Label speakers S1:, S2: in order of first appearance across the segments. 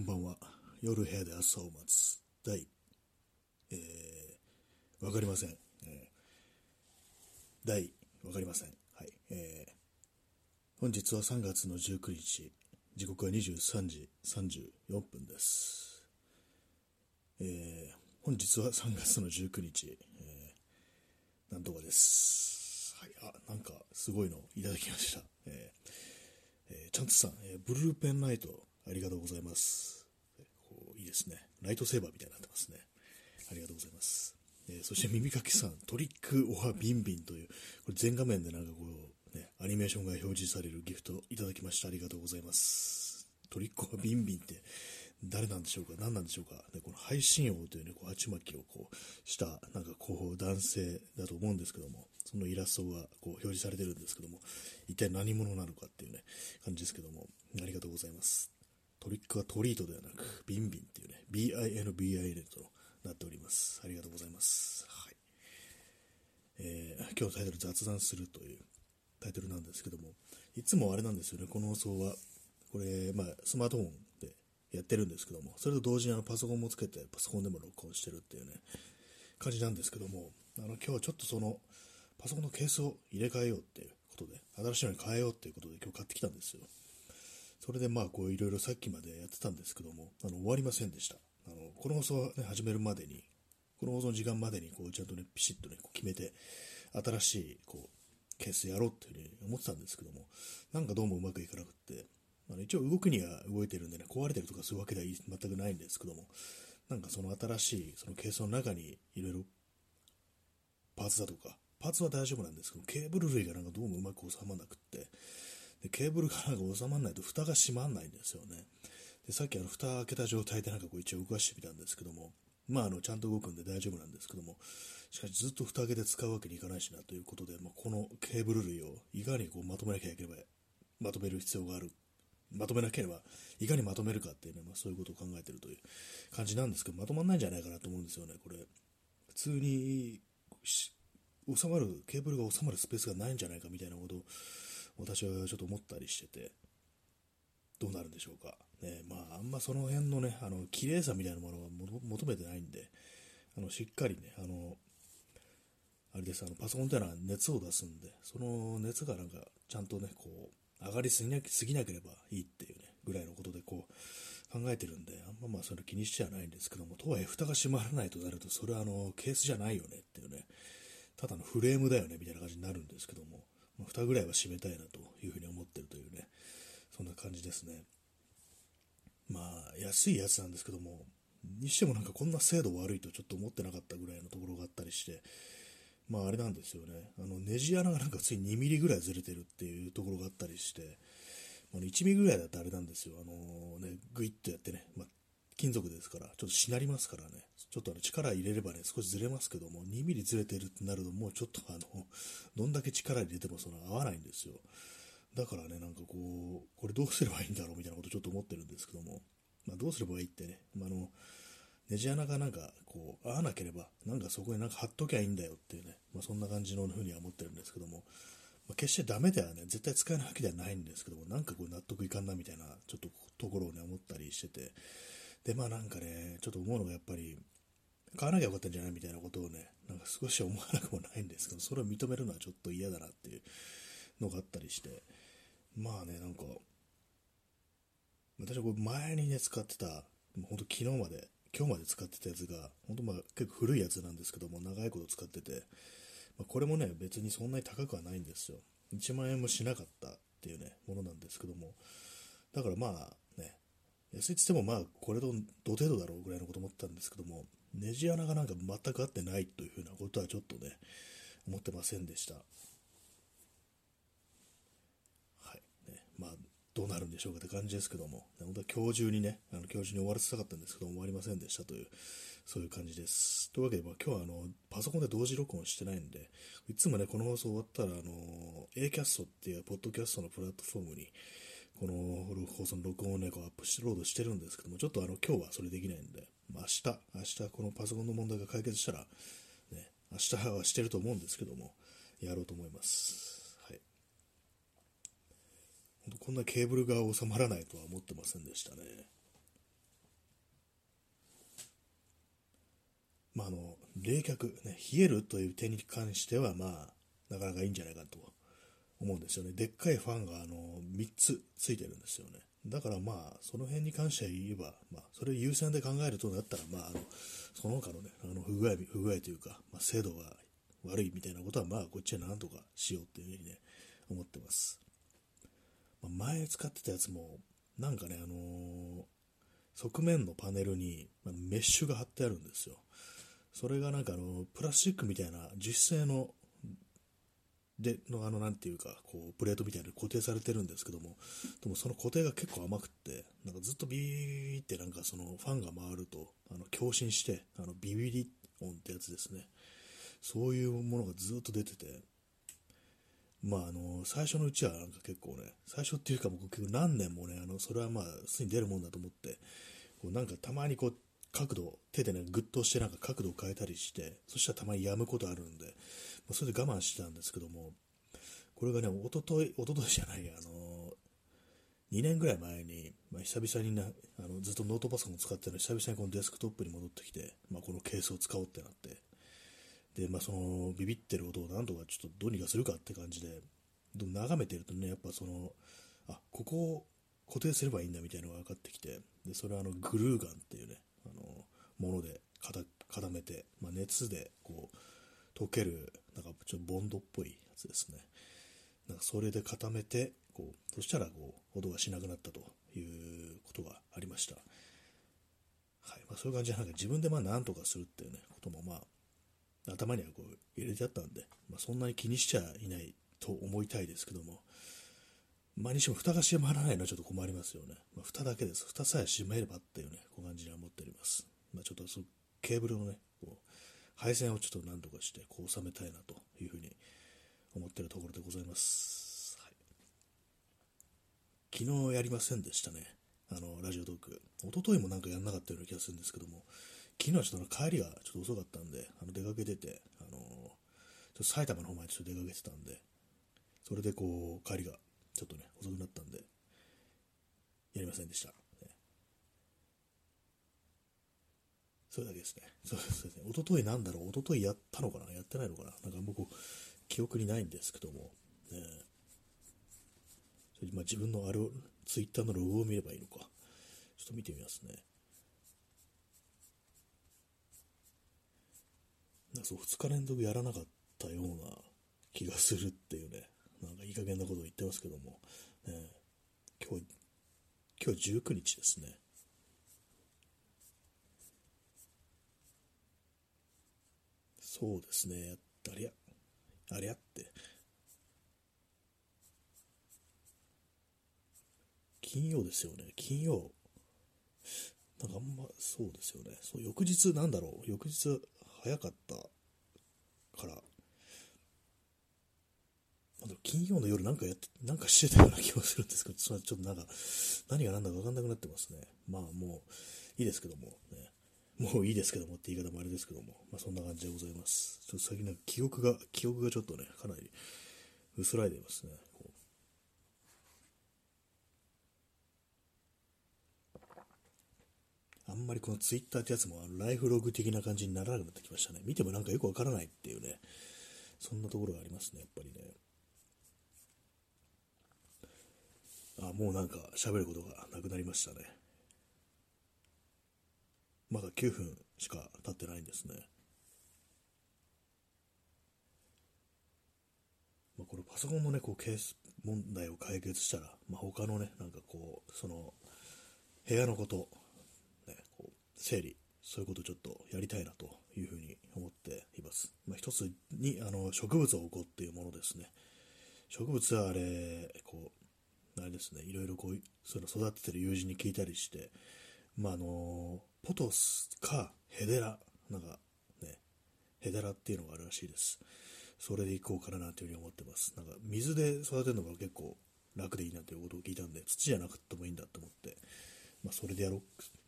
S1: こんばんは。夜部屋で朝を待つ。第、えー、わかりません。えー、第、わかりません。はい。えー、本日は3月の19日、時刻は23時34分です。えー、本日は3月の19日、えー、なんとかです。はい。あ、なんか、すごいのいただきました。えー、えー、ちゃんとさん、えー、ブルーペンライト、ありがとうございます。こういいですね。ライトセーバーみたいになってますね。ありがとうございます。えー、そして耳かきさん、トリックオアビンビンという、これ全画面でなんかこう、ね、アニメーションが表示されるギフトいただきました。ありがとうございます。トリックオアビンビンって誰なんでしょうか？何なんでしょうか？でこの配信王というね、こう、鉢巻きをこう、した、なんかこう、男性だと思うんですけども、そのイラストがこう、表示されてるんですけども、一体何者なのかっていうね、感じですけども、ありがとうございます。トリックはトリートではなく、ビンビンっていうね、BINBIN となっております。ありがとうございます。はい。えー、今日のタイトル雑談するというタイトルなんですけども、いつもあれなんですよね、この放送は、これ、まあ、スマートフォンでやってるんですけども、それと同時にあのパソコンもつけて、パソコンでも録音してるっていうね、感じなんですけども、あの、今日はちょっとその、パソコンのケースを入れ替えようっていうことで、新しいのに変えようっていうことで今日買ってきたんですよ。それでまあこういろいろさっきまでやってたんですけども、あの終わりませんでした。あのこの放送、ね、始めるまでに、この放送の時間までにこうちゃんとね、ピシッとね、こう決めて、新しいこうケースやろうっていうふうに思ってたんですけども、なんかどうもうまくいかなくって、あの一応動くには動いてるんでね、壊れてるとかそういうわけでは全くないんですけども、なんかその新しいそのケースの中にいろいろパーツだとか、パーツは大丈夫なんですけど、ケーブル類がなんかどうもうまく収まらなくって、でケーブルがなんか収まらないと蓋が閉まらないんですよね。でさっきあの蓋開けた状態でなんかこう一応動かしてみたんですけども、まああのちゃんと動くんで大丈夫なんですけども、しかしずっと蓋開けて使うわけにいかないしなということで、まあ、このケーブル類をいかにこうまとめなきゃいけない、まとめる必要がある。まとめなければ、いかにまとめるかっていうね、まあ、そういうことを考えてるという感じなんですけど、まとまんないんじゃないかなと思うんですよね、これ。普通に、収まる、ケーブルが収まるスペースがないんじゃないかみたいなことを私はちょっと思ったりしてて、どうなるんでしょうか。ね、まあ、あんまその辺のね、あの、綺麗さみたいなものは求めてないんで、あの、しっかりね、あの、あれです、あの、パソコンっていうのは熱を出すんで、その熱がなんか、ちゃんとね、こう、上がりすぎなすぎなければいいっていうね、ぐらいのことでこう、考えてるんで、あんままあそれ気にしちゃないんですけども、とはいえ蓋が閉まらないとなると、それはあの、ケースじゃないよねっていうね、ただのフレームだよねみたいな感じになるんですけども、蓋ぐらいは閉めたいなというふうに思ってるというね、そんな感じですね。まあ、安いやつなんですけども、にしてもなんかこんな精度悪いとちょっと思ってなかったぐらいのところがあったりして、まああれなんですよね、あのネジ穴がなんかつい2ミリぐらいずれてるっていうところがあったりして、あの1ミリぐらいだとあれなんですよ、あのね、グイッとやってね、まあ、金属ですから、ちょっとしなりますからね、ちょっとあの力入れればね、少しずれますけども、2ミリずれてるってなると、もうちょっとあの、どんだけ力入れてもその合わないんですよ。だからね、なんかこう、これどうすればいいんだろうみたいなことちょっと思ってるんですけども、まあ、どうすればいいってね、まあ、あの、ネジ穴がなんかこう合わなければ、なんかそこになんか貼っときゃいいんだよっていうね、まあ、そんな感じのふうには思ってるんですけども、まあ、決してダメではね、絶対使えないわけではないんですけども、なんかこう納得いかんなみたいな、ちょっとところをね、思ったりしてて、で、まあなんかね、ちょっと思うのがやっぱり、買わなきゃよかったんじゃないみたいなことをね、なんか少し思わなくもないんですけど、それを認めるのはちょっと嫌だなっていうのがあったりして、まあね、なんか、私はこれ前にね、使ってた、本当昨日まで、今日まで使ってたやつが、本当まあ結構古いやつなんですけども、長いこと使ってて、まあ、これもね、別にそんなに高くはないんですよ。1万円もしなかったっていうね、ものなんですけども、だからまあ、安いって言ってもまあこれと同程度だろうぐらいのこと思ったんですけども、ネジ穴がなんか全く合ってないというふうなことはちょっとね、思ってませんでした。はい。ね、まあ、どうなるんでしょうかって感じですけども、本当は今日中にね、あの今日中に終わらせたかったんですけど、終わりませんでしたという、そういう感じです。というわけで、まあ、今日はあのパソコンで同時録音してないんで、いつもね、この放送終わったら、あの、Acast っていうポッドキャストのプラットフォームに、この放送の録音をね、こうアップしロードしてるんですけども、ちょっとあの今日はそれできないんで、まあ、明日、明日このパソコンの問題が解決したら、ね、明日はしてると思うんですけども、やろうと思います。はい。こんなケーブルが収まらないとは思ってませんでしたね。まあ、あの冷却、ね、冷えるという点に関しては、まあ、なかなかいいんじゃないかと思うんですよね。でっかいファンがあの3つついてるんですよね。だからまあ、その辺に関して言えば、まあ、それ優先で考えるとだったら、まあ、あのその他のね、あの不具合、不具合というか、まあ、精度が悪いみたいなことは、まあ、こっちはなんとかしようっていうふうにね、思ってます。まあ、前使ってたやつも、なんかね、あのー、側面のパネルに、メッシュが貼ってあるんですよ。それがなんかあの、プラスチックみたいな樹脂製のでのあのなんていうかこうプレートみたいに固定されてるんですけどもでもその固定が結構甘くってなんかずっとビーってなんかそのファンが回るとあの共振してあのビビリ音ってやつですね。そういうものがずっと出ててまああの最初のうちはなんか結構ね最初っていうかもう結構何年もねあのそれはまあすでに出るもんだと思ってこうなんかたまにこう角度手でねグッと押してなんか角度を変えたりしてそしたらたまにやむことあるんでまあそれで我慢してたんですけども、これがね、おととい、おとといじゃない、あの2年ぐらい前に、まあ、久々になあのずっとノートパソコンを使ってるの久々にこのデスクトップに戻ってきて、まあ、このケースを使おうってなって、で、まあ、そのビビってる音をなんとかちょっとどうにかするかって感じで、眺めてるとね、やっぱその、あ、ここを固定すればいいんだみたいなのが分かってきて、で、それはあのグルーガンっていうね、あの、もので固めて、まあ、熱でこう、溶ける、なんかちょっとボンドっぽいやつですね。なんかそれで固めて、こう、そしたらこう、音がしなくなったということがありました。はい。まあ、そういう感じで、なんか自分でまあ何とかするっていうね、こともまあ、頭にはこう入れてあったんで、まあ、そんなに気にしちゃいないと思いたいですけども、まあ、にしても蓋が閉まらないのはちょっと困りますよね。まあ、蓋だけです。蓋さえ閉めればっていうね、こう感じには思っております。まあ、ちょっとそケーブルのね、こう配線をちょっと何とかしてこう収めたいなというふうに思ってるところでございます、はい、昨日やりませんでしたねあのラジオトーク一昨日もなんかやんなかったような気がするんですけども昨日はちょっと帰りがちょっと遅かったんであの出かけててあのちょっと埼玉の方までちょっと出かけてたんでそれでこう帰りがちょっとね遅くなったんでやりませんでしたそれだけですね。そうですね。おとといなんだろう、おとといやったのかな？やってないのかな？なんか僕、記憶にないんですけども、ね、まあ、自分のあれを、ツイッターのロゴを見ればいいのか。ちょっと見てみますね。なんかそう、2日連続やらなかったような気がするっていうね、なんかいい加減なことを言ってますけども、ね、今日、今日19日ですね。そうですね。ありゃ、ありゃって。金曜ですよね。金曜。なんかあんま、そうですよね。そう、翌日なんだろう。翌日早かったから、なん金曜の夜なんかやって、なんかしてたような気もするんですけど、ちょっとなんか、何が何だか分かんなくなってますね。まあもう、いいですけども、ね。もういいですけどもって言い方もあれですけども、まあ、そんな感じでございます。ちょっと最近なんか記憶が、記憶がちょっとね、かなり薄らいでいますね。あんまりこのツイッターってやつもライフログ的な感じにならなくなってきましたね。見てもなんかよくわからないっていうね、そんなところがありますね、やっぱりね。あ、もうなんか喋ることがなくなりましたね。まだ9分しか経ってないんですね。まあ、これパソコンのね、こうケース問題を解決したら、まあ、他のね、なんかこう、その、部屋のこと、ね、こう整理、そういうことをちょっとやりたいなというふうに思っています。まあ、一つに、あの、植物を置こうっていうものですね。植物はあれ、こう、あれですね、いろいろこう、その育ててる友人に聞いたりして、まあ、あの、ポトスかヘデラ、なんかね、ヘデラっていうのがあるらしいです。それで行こうかななんていうふうに思ってます。なんか水で育てるのが結構楽でいいなということを聞いたんで、土じゃなくてもいいんだと思って、まあ、それでやろう、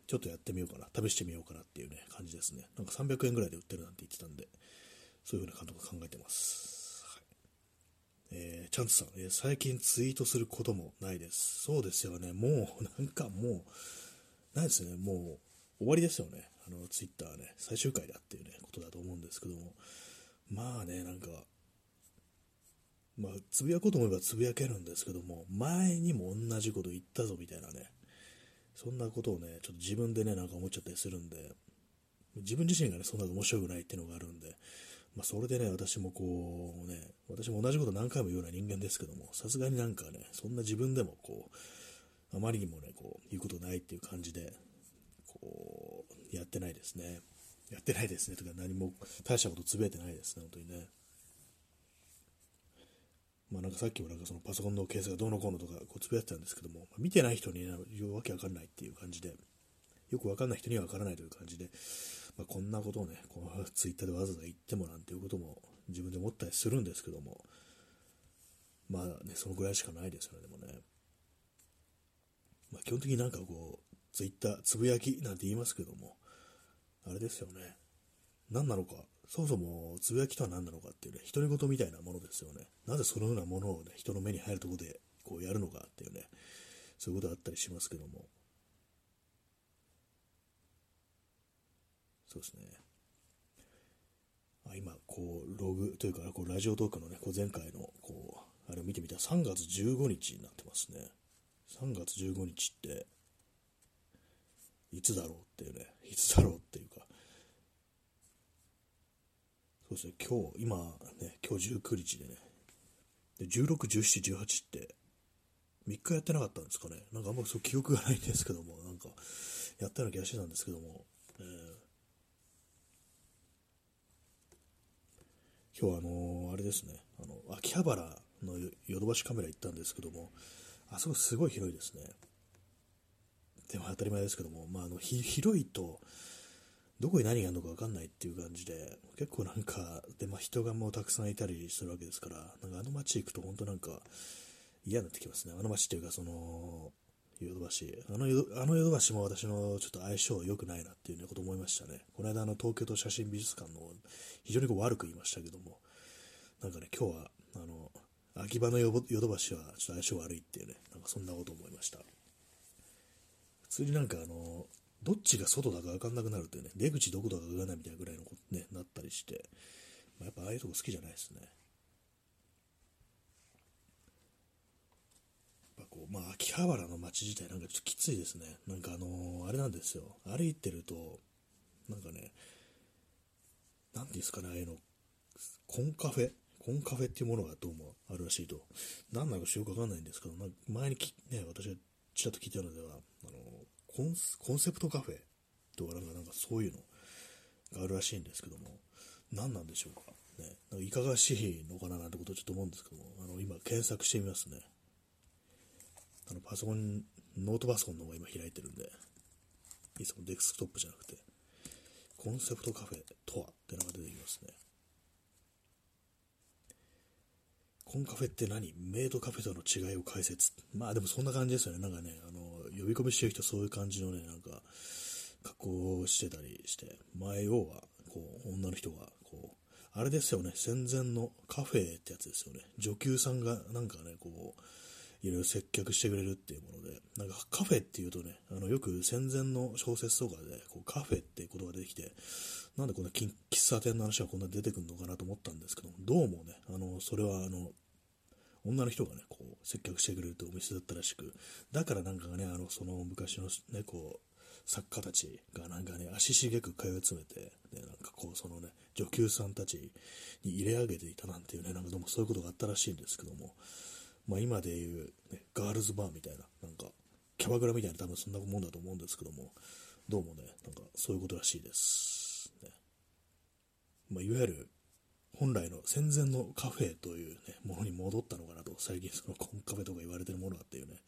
S1: ちょっとやってみようかな、試してみようかなっていうね、感じですね。なんか300円ぐらいで売ってるなんて言ってたんで、そういうふうな感覚考えてます。えー、チャンツさん、えー、最近ツイートすることもないです。そうですよね、もう、なんかもう、ないですね、もう、終わりですよね。あの、ツイッターね、最終回だっていうね、ことだと思うんですけども、まあね、なんか、まあ、つぶやこうと思えばつぶやけるんですけども、前にも同じこと言ったぞみたいなね、そんなことをね、ちょっと自分でね、なんか思っちゃったりするんで、自分自身がね、そんな面白くないっていうのがあるんで、まあ、それでね、私もこうね、私も同じこと何回も言うような人間ですけども、さすがになんかね、そんな自分でもこう、あまりにもね、こう、言うことないっていう感じで、こう、やってないですね。やってないですね。とか何も大したことつぶやいてないですね、本当にね。まあなんかさっきもなんかそのパソコンのケースがどうのこうのとかこうつぶやいてたんですけども、ま、見てない人に、ね、わけわかんないっていう感じで、よくわかんない人にはわからないという感じで、まあ、こんなことをね、こう ツイッターでわざわざ言ってもなんていうことも自分で思ったりするんですけども、まあね、そのぐらいしかないですよね、でもね。まあ、基本的になんかこう、ツイッター、つぶやきなんて言いますけども、あれですよね。何なのか、そもそもつぶやきとは何なのかっていうね、独り言みたいなものですよね。なぜそのようなものをね、人の目に入るところでこうやるのかっていうね、そういうことあったりしますけども。そうですね。あ今、こう、ログというか、こうラジオトークのね、こう前回の、こう、あれを見てみたら3月15日になってますね。3月15日って、いつだろうっていうね、いつだろうっていうか、そうですね、今日、今ね、今日19日でね、で16、17、18って、3日やってなかったんですかね。なんかあんまりそう記憶がないんですけども、なんか、やったような気がしてたんですけども、えー今日はあのー、あれですね、あの、秋葉原のヨドバシカメラ行ったんですけども、あそこすごい広いですね。でも当たり前ですけども、まあ、あの、広いと、どこに何があるのか分かんないっていう感じで、結構なんか、で、まあ、人がもうたくさんいたりするわけですから、なんかあの街行くと本当なんか嫌になってきますね。あの街っていうか、その、ヨドバシ。あのヨドバシも私のちょっと相性良くないなっていう、ね、こと思いましたね。この間、の、東京都写真美術館の非常にこう悪く言いましたけども、なんかね、今日は、あの、秋葉のヨドバシはちょっと相性悪いっていうね、なんかそんなこと思いました。普通になんかあの、どっちが外だか分かんなくなるっていうね、出口どこだか分かんないみたいなぐらいのことね、なったりして、まあ、やっぱああいうとこ好きじゃないですね。こう、まあ、秋葉原の街自体なんかちょっときついですね。なんかあのー、あれなんですよ。歩いてると、なんかね、なんですかね、ああいうの、コンカフェ？コンカフェっていうものがどうもあるらしいと。何なのかよくわかんないんですけど、前に、ね、私がちらっと聞いたのでは、あのコン、コンセプトカフェ？とかなんか、なんかそういうのがあるらしいんですけども、何なんでしょうか。ね、なんかいかがしいのかななんてことをちょっと思うんですけども、あの、今検索してみますね。あのパソコン、ノートパソコンの方が今開いてるんで、いつもデスクトップじゃなくて、コンセプトカフェとはってのが出てきますね。コンカフェって何？メイドカフェとの違いを解説。まあでもそんな感じですよね。なんかね、あの、呼び込みしてる人そういう感じのね、なんか、格好してたりして、前要は、こう、女の人が、こう、あれですよね、戦前のカフェってやつですよね。女給さんがなんかね、こう、いろいろ接客してくれるっていうもので、なんかカフェっていうとね、あのよく戦前の小説とかでこうカフェっていう言葉が出てきて、なんでこんな喫茶店の話がこんな出てくるのかなと思ったんですけど、どうもね、あの、それはあの、女の人がね、こう、接客してくれるってお店だったらしく、だからなんかね、あの、その昔のね、こう、作家たちがなんかね、足しげく通い詰めて、ね、なんかこう、そのね、女給さんたちに入れ上げていたなんていうね、なんかどうもそういうことがあったらしいんですけども、まあ、今でいう、ね、ガールズバーみたいな、なんか、キャバクラみたいな多分そんなもんだと思うんですけども、どうもね、なんかそういうことらしいです。ねまあ、いわゆる、本来の戦前のカフェという、ね、ものに戻ったのかなと、最近そのコンカフェとか言われてるものだっていうね、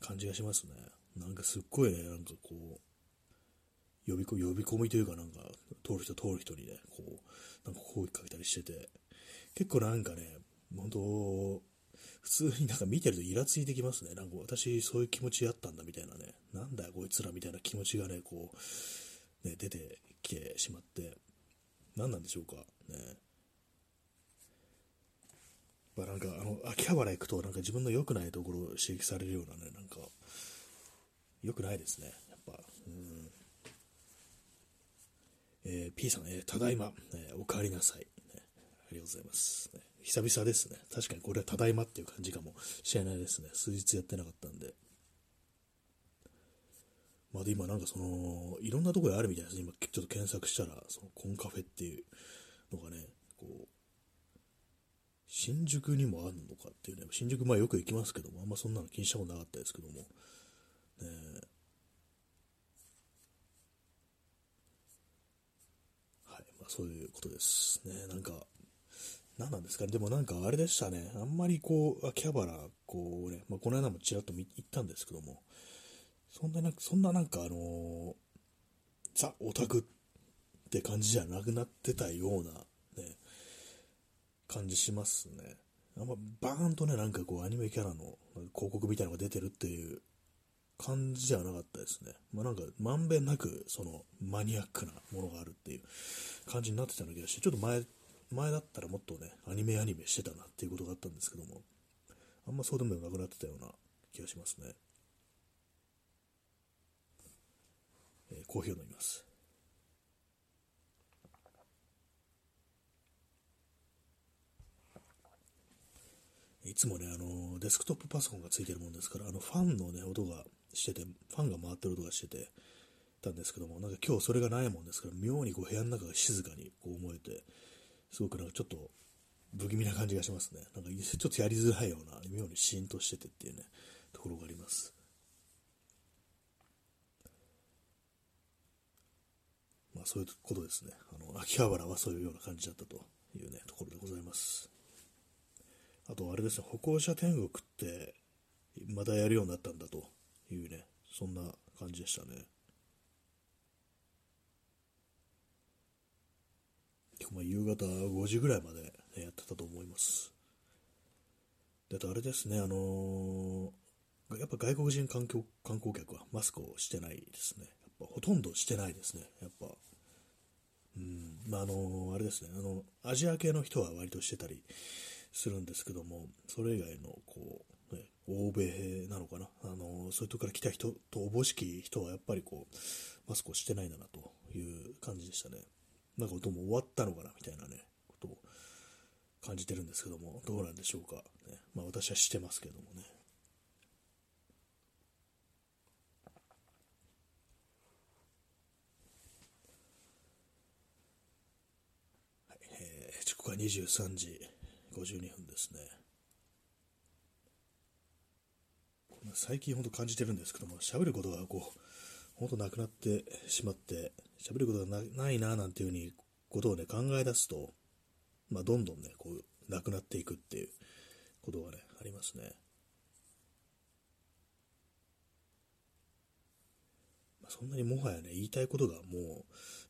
S1: 感じがしますね。なんかすっごいね、なんかこう、呼び呼び込みというかなんか、通る人通る人にね、こう、なんか声かけたりしてて、結構なんかね、本当普通になんか見てるとイラついてきますね。なんか私そういう気持ちやったんだみたいなね。なんだよこいつらみたいな気持ちがね、こう、ね、出てきてしまって、何なんでしょうか。ね。まあ、なんかあの、秋葉原行くとなんか自分の良くないところを刺激されるようなね、なんか、良くないですね。やっぱ、うん。えー、P さん、えー、ただいま、えー、お帰りなさい、りがとうございます、ね。久々ですね。確かにこれはただいまっていう感じかもしれないですね。数日やってなかったんで。まあ、で今なんかその、いろんなところであるみたいですね。今ちょっと検索したら、そのコンカフェっていうのがね、こう、新宿にもあるのかっていうね、新宿まあよく行きますけども、あんまそんなの気にしたことなかったですけども、ね、はい、まあそういうことですね。なんか、何なんですかね。でもなんかあれでしたね。あんまりこう、秋葉原、こうね、まあ、この間もちらっと行ったんですけども、そんななんか、そんななんかあのー、ザ・オタクって感じじゃなくなってたような、ね、感じしますね。あんまバーンとね、なんかこうアニメキャラの広告みたいなのが出てるっていう感じじゃなかったですね。まあなんかまんべんなくそのマニアックなものがあるっていう感じになってたような気がして、ちょっと前前だったらもっとね、アニメアニメしてたなっていうことがあったんですけども、あんまそうでもなくなってたような気がしますね。えー、コーヒーを飲みます。いつもね、あの、デスクトップパソコンがついてるもんですから、あの、ファンのね、音がしてて、ファンが回ってる音がしてて、たんですけども、なんか今日それがないもんですから、妙にこう部屋の中が静かにこう思えて、すごくなんかちょっと不気味な感じがしますね。なんかちょっとやりづらいような、妙にシーンとしててっていうね、ところがあります。まあそういうことですね。あの、秋葉原はそういうような感じだったというね、ところでございます。あとあれですね、歩行者天国ってまだやるようになったんだというね、そんな感じでしたね。まあ、夕方5時ぐらいまで、ね、やってたと思います。で、あとあれですね、あのー、やっぱ外国人観光観光客はマスクをしてないですね。やっぱほとんどしてないですね。やっぱ、うん、まあ、あのー、あれですね、あの、アジア系の人は割としてたりするんですけども、それ以外の、こう、ね、欧米なのかな、あのー、そういうとこから来た人とおぼしき人はやっぱりこう、マスクをしてないんだなという感じでしたね。なんか音も終わったのかなみたいなね、ことを感じてるんですけども、どうなんでしょうか。ね、まあ私はしてますけどもね。はい、えー、時刻は23時52分ですね。最近ほんと感じてるんですけども、喋ることがこう、ほんとなくなってしまって、喋ることがないななんていうふうにことをね、考え出すと、まあ、どんどんね、こう、なくなっていくっていうことがね、ありますね。まあ、そんなにもはやね、言いたいことがも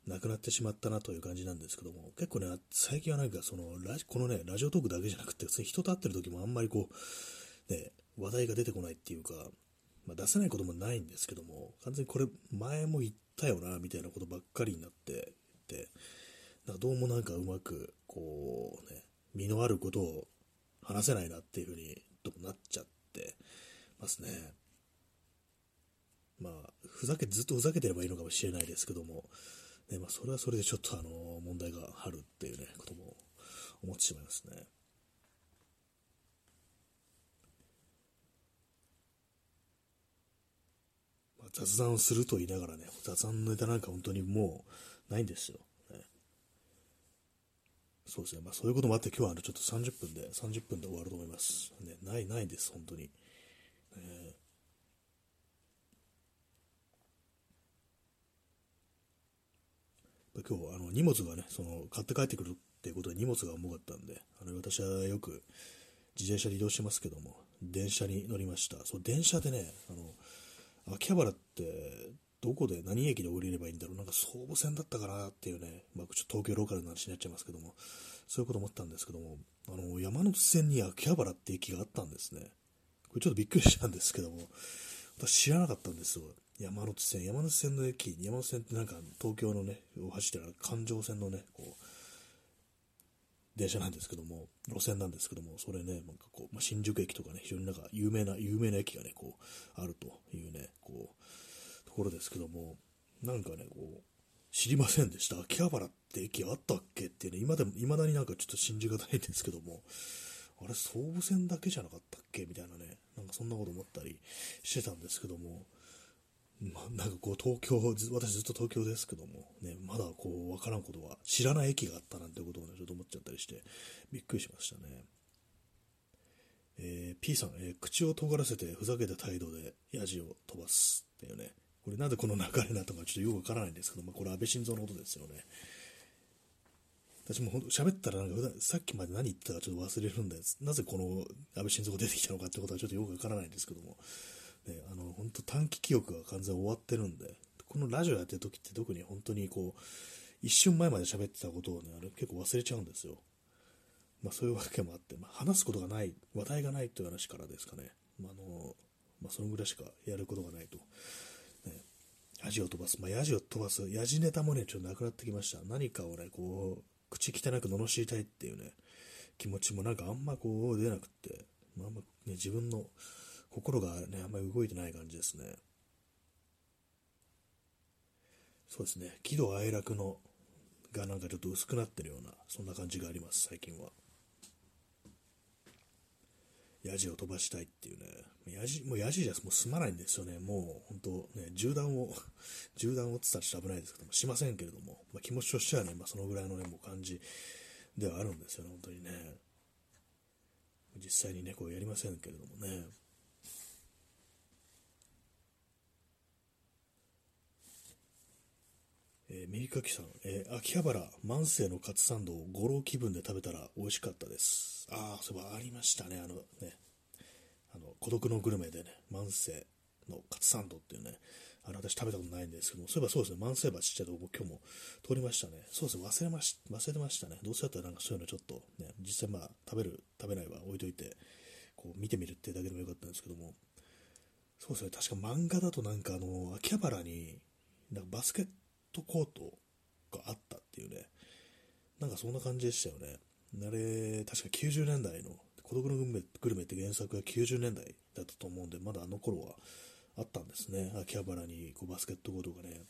S1: う、なくなってしまったなという感じなんですけども、結構ね、最近はなんかその、ラこのね、ラジオトークだけじゃなくて、人と会ってる時もあんまりこう、ね、話題が出てこないっていうか、まあ、出せないこともないんですけども、完全にこれ前も言ったよな、みたいなことばっかりになってて、なんかどうもなんかうまく、こうね、身のあることを話せないなっていうふうに、となっちゃってますね。まあ、ふざけ、ずっとふざけてればいいのかもしれないですけども、ね、まあ、それはそれでちょっとあの、問題があるっていうね、ことも思ってしまいますね。雑談をすると言いながらね、雑談のネタなんか本当にもうないんですよ。ね、そうですね、まあそういうこともあって今日はあのちょっと30分で、30分で終わると思います。ね、ない、ないです、本当に。えー、今日あの荷物がね、その買って帰ってくるっていうことで荷物が重かったんで、あの私はよく自転車で移動してますけども、電車に乗りました。そう、電車でね、あの、秋葉原ってどこで何駅で降りればいいんだろう？なんか総武線だったかなっていうね、まあ、ちょっと東京ローカルの話になっちゃいますけども、そういうこと思ったんですけども、あの、山手線に秋葉原って駅があったんですね。これちょっとびっくりしたんですけども、私知らなかったんですよ。山手線、山手線の駅、山手線ってなんか東京のね、を走ってる環状線のね、こう、電車なんですけども、路線なんですけども、それね、なんかこう、まあ、新宿駅とかね、非常になんか有名な、有名な駅がね、こう、あるというね、こう、ところですけども、なんかね、こう、知りませんでした。秋葉原って駅あったっけってね、今でも、未だになんかちょっと信じがたいんですけども、あれ、総武線だけじゃなかったっけみたいなね、なんかそんなこと思ったりしてたんですけども、ま、なんかこう東京、私ずっと東京ですけども、ね、まだこう分からんことは、知らない駅があったなんてことをね、ちょっと思っちゃったりして、びっくりしましたね。えー、P さん、えー、口を尖らせてふざけた態度でヤジを飛ばすっていうね、これなんでこの流れなとかちょっとよくわからないんですけど、まあ、これ安倍晋三のことですよね。私もほんと喋ったらなんかさっきまで何言ったかちょっと忘れるんです。なぜこの安倍晋三が出てきたのかってことはちょっとよくわからないんですけども、ね、あの、本当短期記憶が完全終わってるんで、このラジオやってる時って特に本当にこう、一瞬前まで喋ってたことをね、あれ結構忘れちゃうんですよ。まあそういうわけもあって、まあ、話すことがない、話題がないという話からですかね。まあ、あの、まあそのぐらいしかやることがないと。ね、ヤジを飛ばす。まあヤジを飛ばす。ヤジネタもね、ちょっとなくなってきました。何かをね、こう、口汚く罵りたいっていうね、気持ちもなんかあんまこう出なくって、まあ、あんまね、自分の心がね、あんまり動いてない感じですね。そうですね、喜怒哀楽のがなんかちょっと薄くなってるような、そんな感じがあります、最近は。ヤジを飛ばしたいっていうね、ヤジ、もうヤジじゃもう済まないんですよね。もう本当ね、銃弾を、銃弾をつったらちょっと危ないですけども、しませんけれども、まあ、気持ちとしてはね、まあ、そのぐらいのね、もう感じではあるんですよね、本当にね。実際にね、こうやりませんけれどもね。えー、ミリカキさん、えー、秋葉原万世のカツサンドを五郎気分で食べたら美味しかったです。ああ、そういえばありましたね。あのね、あの、孤独のグルメでね、万世のカツサンドっていうね、あの、私食べたことないんですけども、そういえばそうですね、万世橋ちってとこ今日も通りましたね。そうですね、忘れまし、忘れてましたね。どうせだったらなんかそういうのちょっとね、実際まあ、食べる、食べないは置いといて、こう見てみるってだけでもよかったんですけども、そうですね、確か漫画だとなんかあの、秋葉原に、なんかバスケットコートがあったっていうね、なんかそんな感じでしたよね。あれ、確か90年代の、孤独のグルメグルメって原作が90年代だったと思うんで、まだあの頃はあったんですね。秋葉原にこうバスケットコートがね。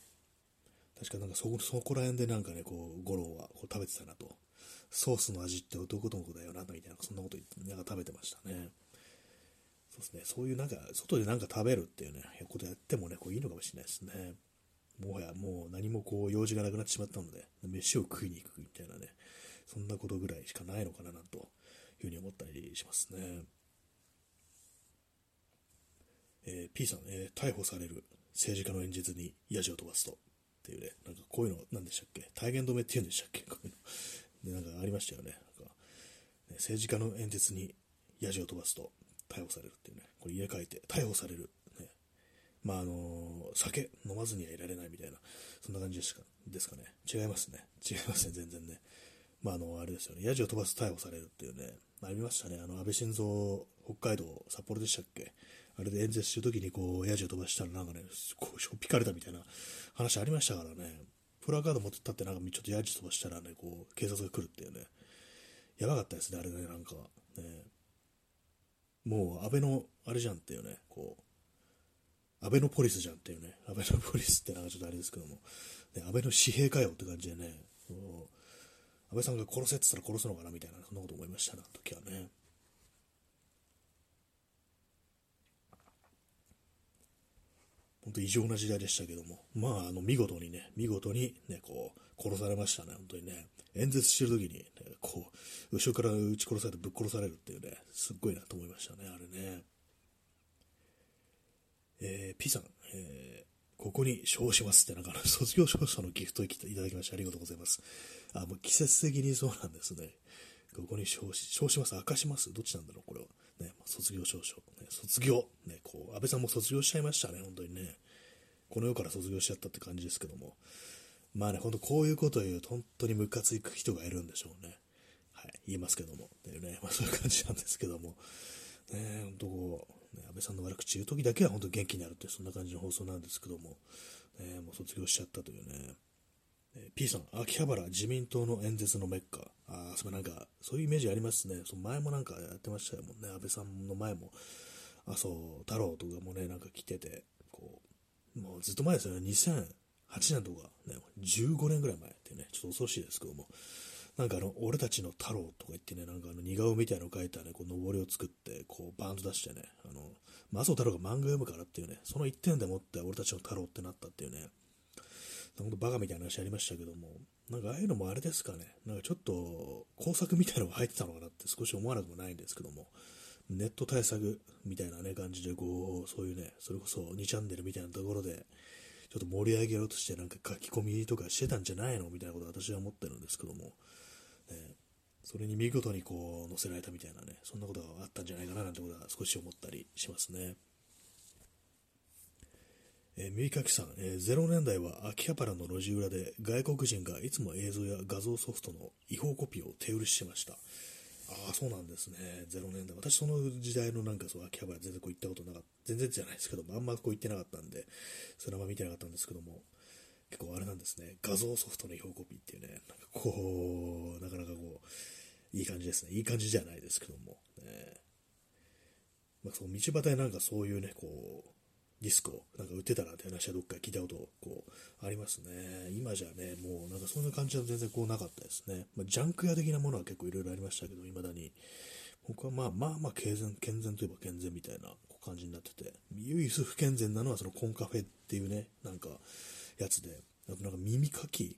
S1: 確かなんかそこら辺でなんかね、こう、五郎はこう食べてたなと。ソースの味って男の子だよな、みたいな、そんなこと言って、なんか食べてましたね。そうですね、そういうなんか、外でなんか食べるっていうね、ことやってもね、こういいのかもしれないですね。もはやもう何もこう用事がなくなってしまったので、飯を食いに行くみたいなね、そんなことぐらいしかないのかなというふうに思ったりしますね。えー、P さん、えー、逮捕される政治家の演説にヤジを飛ばすと。っていうね、なんかこういうの、なんでしたっけ？体言止めって言うんでしたっけ？こういうの。で、なんかありましたよね。なんか、政治家の演説にヤジを飛ばすと逮捕されるっていうね。これ家書いて、逮捕されるまああの酒飲まずにはいられないみたいな、そんな感じですかですかね。違いますね。違いますね、全然ね。まああの、あれですよね。ヤジを飛ばす逮捕されるっていうね、ありましたね。あの、安倍晋三、北海道、札幌でしたっけ？あれで演説してる時にこう、ヤジを飛ばしたらなんかね、こう、しょっぴかれたみたいな話ありましたからね。プラカード持ってったってなんかちょっとヤジ飛ばしたらね、こう、警察が来るっていうね。やばかったですね、あれね、なんか。ね、もう安倍の、あれじゃんっていうね、こう、アベノポリスじゃんっていうね、アベノポリスってなんかちょっとあれですけども、ね、安倍の紙幣かよって感じでね、安倍さんが殺せって言ったら殺すのかなみたいな、そんなこと思いましたね、あの時はね。本当異常な時代でしたけども、まあ、あの、見事にね、見事にね、こう、殺されましたね、本当にね。演説してる時に、ね、こう、後ろから撃ち殺されてぶっ殺されるっていうね、すっごいなと思いましたね、あれね。P さん、えー、ここに称しますって、なんか 卒業証書のギフトいただきましてありがとうございます。あ、もう季節的にそうなんですね。ここに称し、称します、明かしますどっちなんだろう、これは。ね、卒業証書。ね、卒業。ね、こう、安倍さんも卒業しちゃいましたね、本当にね。この世から卒業しちゃったって感じですけども。まあね、本当こういうことを言うと、本当にムカついく人がいるんでしょうね。はい、言いますけども。っていうね、まあそういう感じなんですけども。ね、本当こう、安倍さんの悪口言う時だけは本当元気になるってそんな感じの放送なんですけども、ね、もう卒業しちゃったというね。え P さん、秋葉原自民党の演説のメッカ。ああ、それなんか、そういうイメージありますね。その前もなんかやってましたよもんね。安倍さんの前も、麻生太郎とかもね、なんか来てて、こう、もうずっと前ですよね。2008年とか、ね、15年ぐらい前ってね、ちょっと恐ろしいですけども、なんかあの、俺たちの太郎とか言ってね、なんかあの、似顔みたいなのを描いたね、こう、登りを作って、こう、バーンと出してね、あの、麻生太郎が漫画読むからっていうね、その一点でもって俺たちの太郎ってなったっていうね、ほんとバカみたいな話ありましたけども、なんかああいうのもあれですかね、なんかちょっと工作みたいなのが入ってたのかなって少し思わなくもないんですけども、ネット対策みたいなね、感じで、こう、そういうね、それこそ2チャンネルみたいなところで、ちょっと盛り上げようとしてなんか書き込みとかしてたんじゃないの？みたいなことを私は思ってるんですけども、ね、それに見事にこう載せられたみたいなね、そんなことがあったんじゃないかななんてことは少し思ったりしますね。えー、三垣さん、えー、0年代は秋葉原の路地裏で外国人がいつも映像や画像ソフトの違法コピーを手売りしてました。ああ、そうなんですね。0年代。私その時代のなんかそう秋葉原全然こう行ったことなかった。全然じゃないですけども、あんまこう行ってなかったんで、それはあんま見てなかったんですけども、結構あれなんですね。画像ソフトの違法コピーっていうね、なんかこう、なかなかこう、いい感じですね。いい感じじゃないですけども。ね、まあ、その道端でなんかそういうね、こう、ディスコなんか売ってたなって話はどっか聞いたことこうありますね。今じゃね、もうなんかそんな感じは全然こうなかったですね。まあ、ジャンク屋的なものは結構いろいろありましたけど、未だに。僕はまあまあまあ健全、健全といえば健全みたいな感じになってて、唯一不健全なのはそのコンカフェっていうね、なんかやつで、あとなんか耳かき、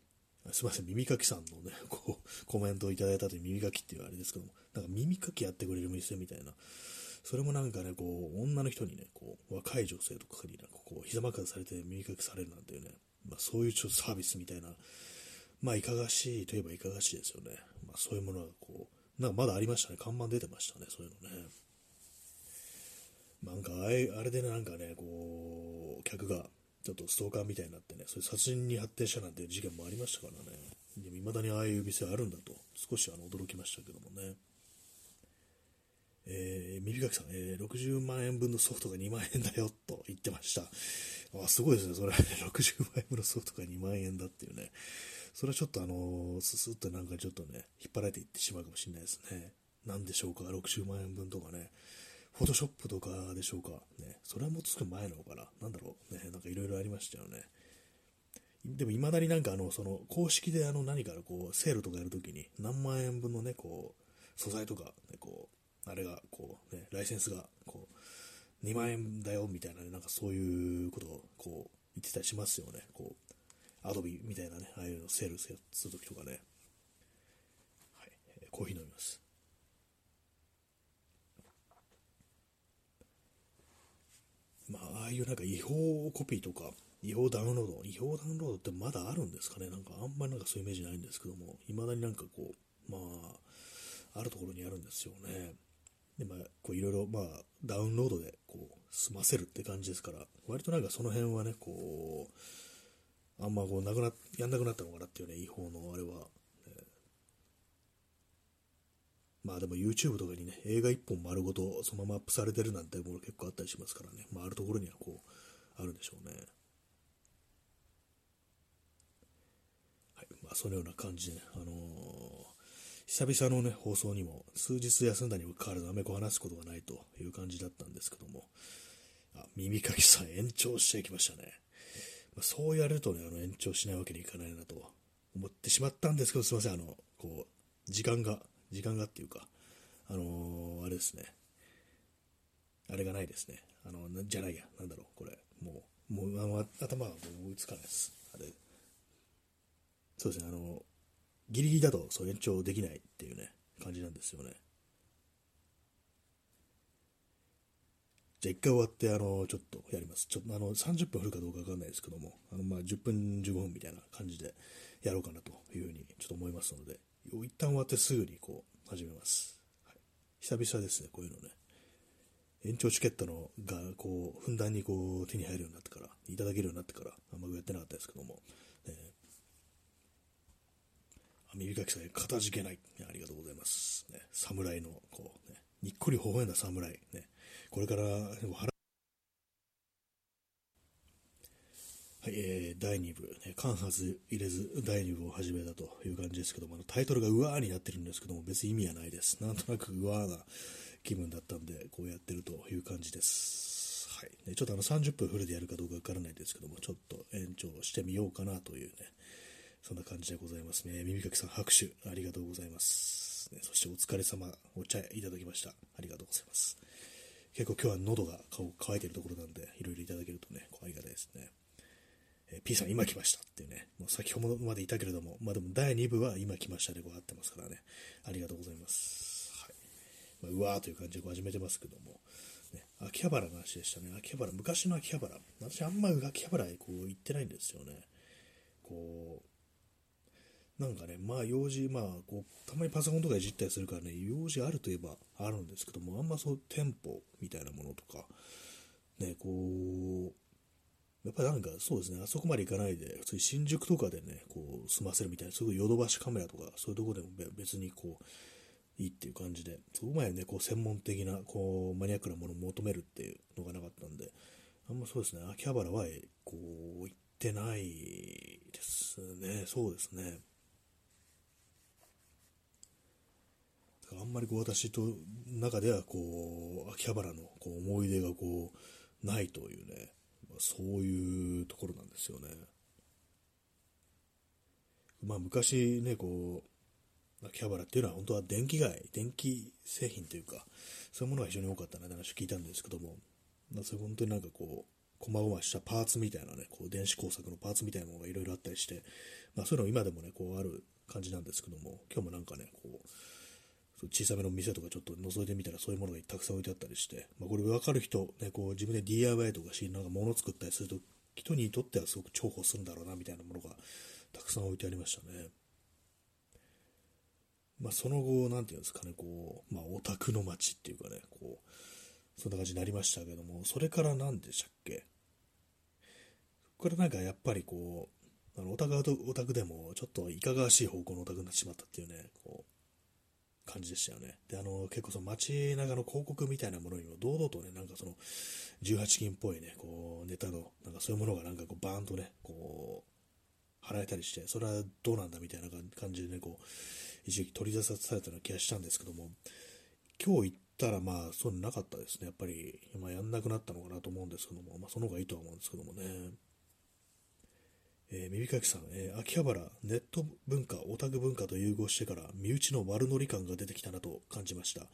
S1: すいません、耳かきさんのね、こう、コメントをいただいたという耳かきっていうあれですけども、なんか耳かきやってくれる店みたいな、それもなんかね、こう、女の人にね、こう、若い女性とかになんかこう、膝枕されて耳かきされるなんていうね、まあそういうちょっとサービスみたいな、まあいかがしいといえばいかがしいですよね。まあそういうものがこう、なんかまだありましたね、看板出てましたね、そういうのね。なんかあれあれでね、なんかね、こう、客がちょっとストーカーみたいになってね、そういう殺人に発展したなんていう事件もありましたからね。でも未だにああいう店あるんだと、少しあの驚きましたけどもね。えー、耳かきさん、えー、60万円分のソフトが2万円だよと言ってました。あ、すごいですね。それ、ね、60万円分のソフトが2万円だっていうね。それはちょっとあのー、ススッとなんかちょっとね、引っ張られていってしまうかもしれないですね。なんでしょうか、60万円分とかね。フォトショップとかでしょうか。ね。それはもうつく前なのかな。なんだろう。ね。なんかいろいろありましたよね。でも未だになんかあの、その、公式であの何かこう、セールとかやるときに何万円分のね、こう、素材とか、ね、こう、あれが、こう、ね、ライセンスが、こう、2万円だよ、みたいなね、なんかそういうことを、こう、言ってたりしますよね。こう、アドビみたいなね、ああいうのセールするときとかね。はい、コーヒー飲みます。まあ、あいうなんか違法コピーとか、違法ダウンロード、違法ダウンロードってまだあるんですかね？なんかあんまりなんかそういうイメージないんですけども、未だになんかこう、まあ、あるところにあるんですよね。で、まあ、こういろいろ、まあ、ダウンロードで、こう、済ませるって感じですから、割となんかその辺はね、こう、あんまこう、なくな、やんなくなったのかなっていうね、違法のあれは、まあでも YouTube とかにね、映画一本丸ごとそのままアップされてるなんてもの結構あったりしますからね、まああるところにはこう、あるんでしょうね。はい、まあそのような感じでね、あのー久々のね、放送にも、数日休んだにもかかわらず、あめこ話すことがないという感じだったんですけども、あ、耳かきさん延長してきましたね。まあ、そうやるとね、あの、延長しないわけにいかないなと思ってしまったんですけど、すいません、あの、こう、時間が、時間がっていうか、あのー、あれですね、あれがないですね。あの、じゃないや、なんだろう、これ、もう、もう、あの頭がもう追いつかないです。あれ、そうですね、あの、ギリギリだとそう延長できないっていうね、感じなんですよね。じゃあ一回終わって、あの、ちょっとやります。ちょっとあの、30分振るかどうかわかんないですけども、あの、まあ、10分、15分みたいな感じでやろうかなというふうにちょっと思いますので、一旦終わってすぐにこう、始めます。はい、久々ですね、こういうのね。延長チケットのが、こう、ふんだんにこう、手に入るようになってから、いただけるようになってから、あんまやってなかったですけども、耳かきさえかたじけない、ありがとうございます。ね、侍の、こう、ね、にっこり微笑んだ侍、ね、これから、はい、えー、第2部、ね、間髪入れず第2部を始めたという感じですけども、タイトルがうわーになってるんですけども、別に意味はないです。なんとなくうわーな気分だったんで、こうやってるという感じです。はいね、ちょっとあの30分フルでやるかどうかわからないですけども、ちょっと延長してみようかなというね、そんな感じでございますね。耳かきさん拍手ありがとうございます。ね、そしてお疲れ様、お茶いただきました。ありがとうございます。結構今日は喉が乾いてるところなんで、いろいろいただけるとね、ありがたいですね。え、P さん今来ましたっていうね、もう先ほどまでいたけれども、まあでも第2部は今来ましたでこう合ってますからね、ありがとうございます。はい。まあ、うわーという感じで始めてますけども、ね、秋葉原の話でしたね。秋葉原、昔の秋葉原。私あんまり秋葉原へこう行ってないんですよね。こう、なんかね、まあ用事、まあこう、たまにパソコンとかいじったりするからね、用事あるといえばあるんですけども、あんまそう店舗みたいなものとか、ね、こう、やっぱなんかそうですね、あそこまで行かないで、普通に新宿とかでね、こう、済ませるみたいな、すごいヨドバシカメラとか、そういうところでも別にこう、いいっていう感じで、そこまでね、こう専門的な、こう、マニアックなものを求めるっていうのがなかったんで、あんまそうですね、秋葉原は、こう、行ってないですね、そうですね。あんまりこう私と中ではこう秋葉原のこう思い出がこうないというね、そういうところなんですよね。まあ昔ね、こう秋葉原っていうのは本当は電気街、電気製品というか、そういうものが非常に多かったなって話を聞いたんですけども、まあ、それ本当になんかこう、細々したパーツみたいなね、こう電子工作のパーツみたいなものがいろいろあったりして、まあ、そういうの今でもね、こうある感じなんですけども、今日もなんかね、こう、小さめの店とかちょっと覗いてみたらそういうものがたくさん置いてあったりして、まあ、これ分かる人、ね、こう自分で DIY とかし、なんか物作ったりすると、人にとってはすごく重宝するんだろうなみたいなものがたくさん置いてありましたね。まあ、その後、なんていうんですかね、こう、まあ、オタクの街っていうかね、こう、そんな感じになりましたけども、それから何でしたっけ？これなんかやっぱりこう、あのオタクオタクでもちょっといかがわしい方向のオタクになってしまったっていうね、こう、感じでしたよね。で、あの、結構その街中の広告みたいなものにも堂々とね、なんかその、18金っぽいね、こう、ネタの、なんかそういうものがなんかこう、バーンとね、こう、払えたりして、それはどうなんだみたいな感じでね、こう、一時期取り出されたような気がしたんですけども、今日行ったらまあそうなかったですね。やっぱり今やんなくなったのかなと思うんですけども、まあその方がいいとは思うんですけどもね。えー、耳かきさん、えー、秋葉原、ネット文化、オタク文化と融合してから、身内の悪ノリ感が出てきたなと感じました。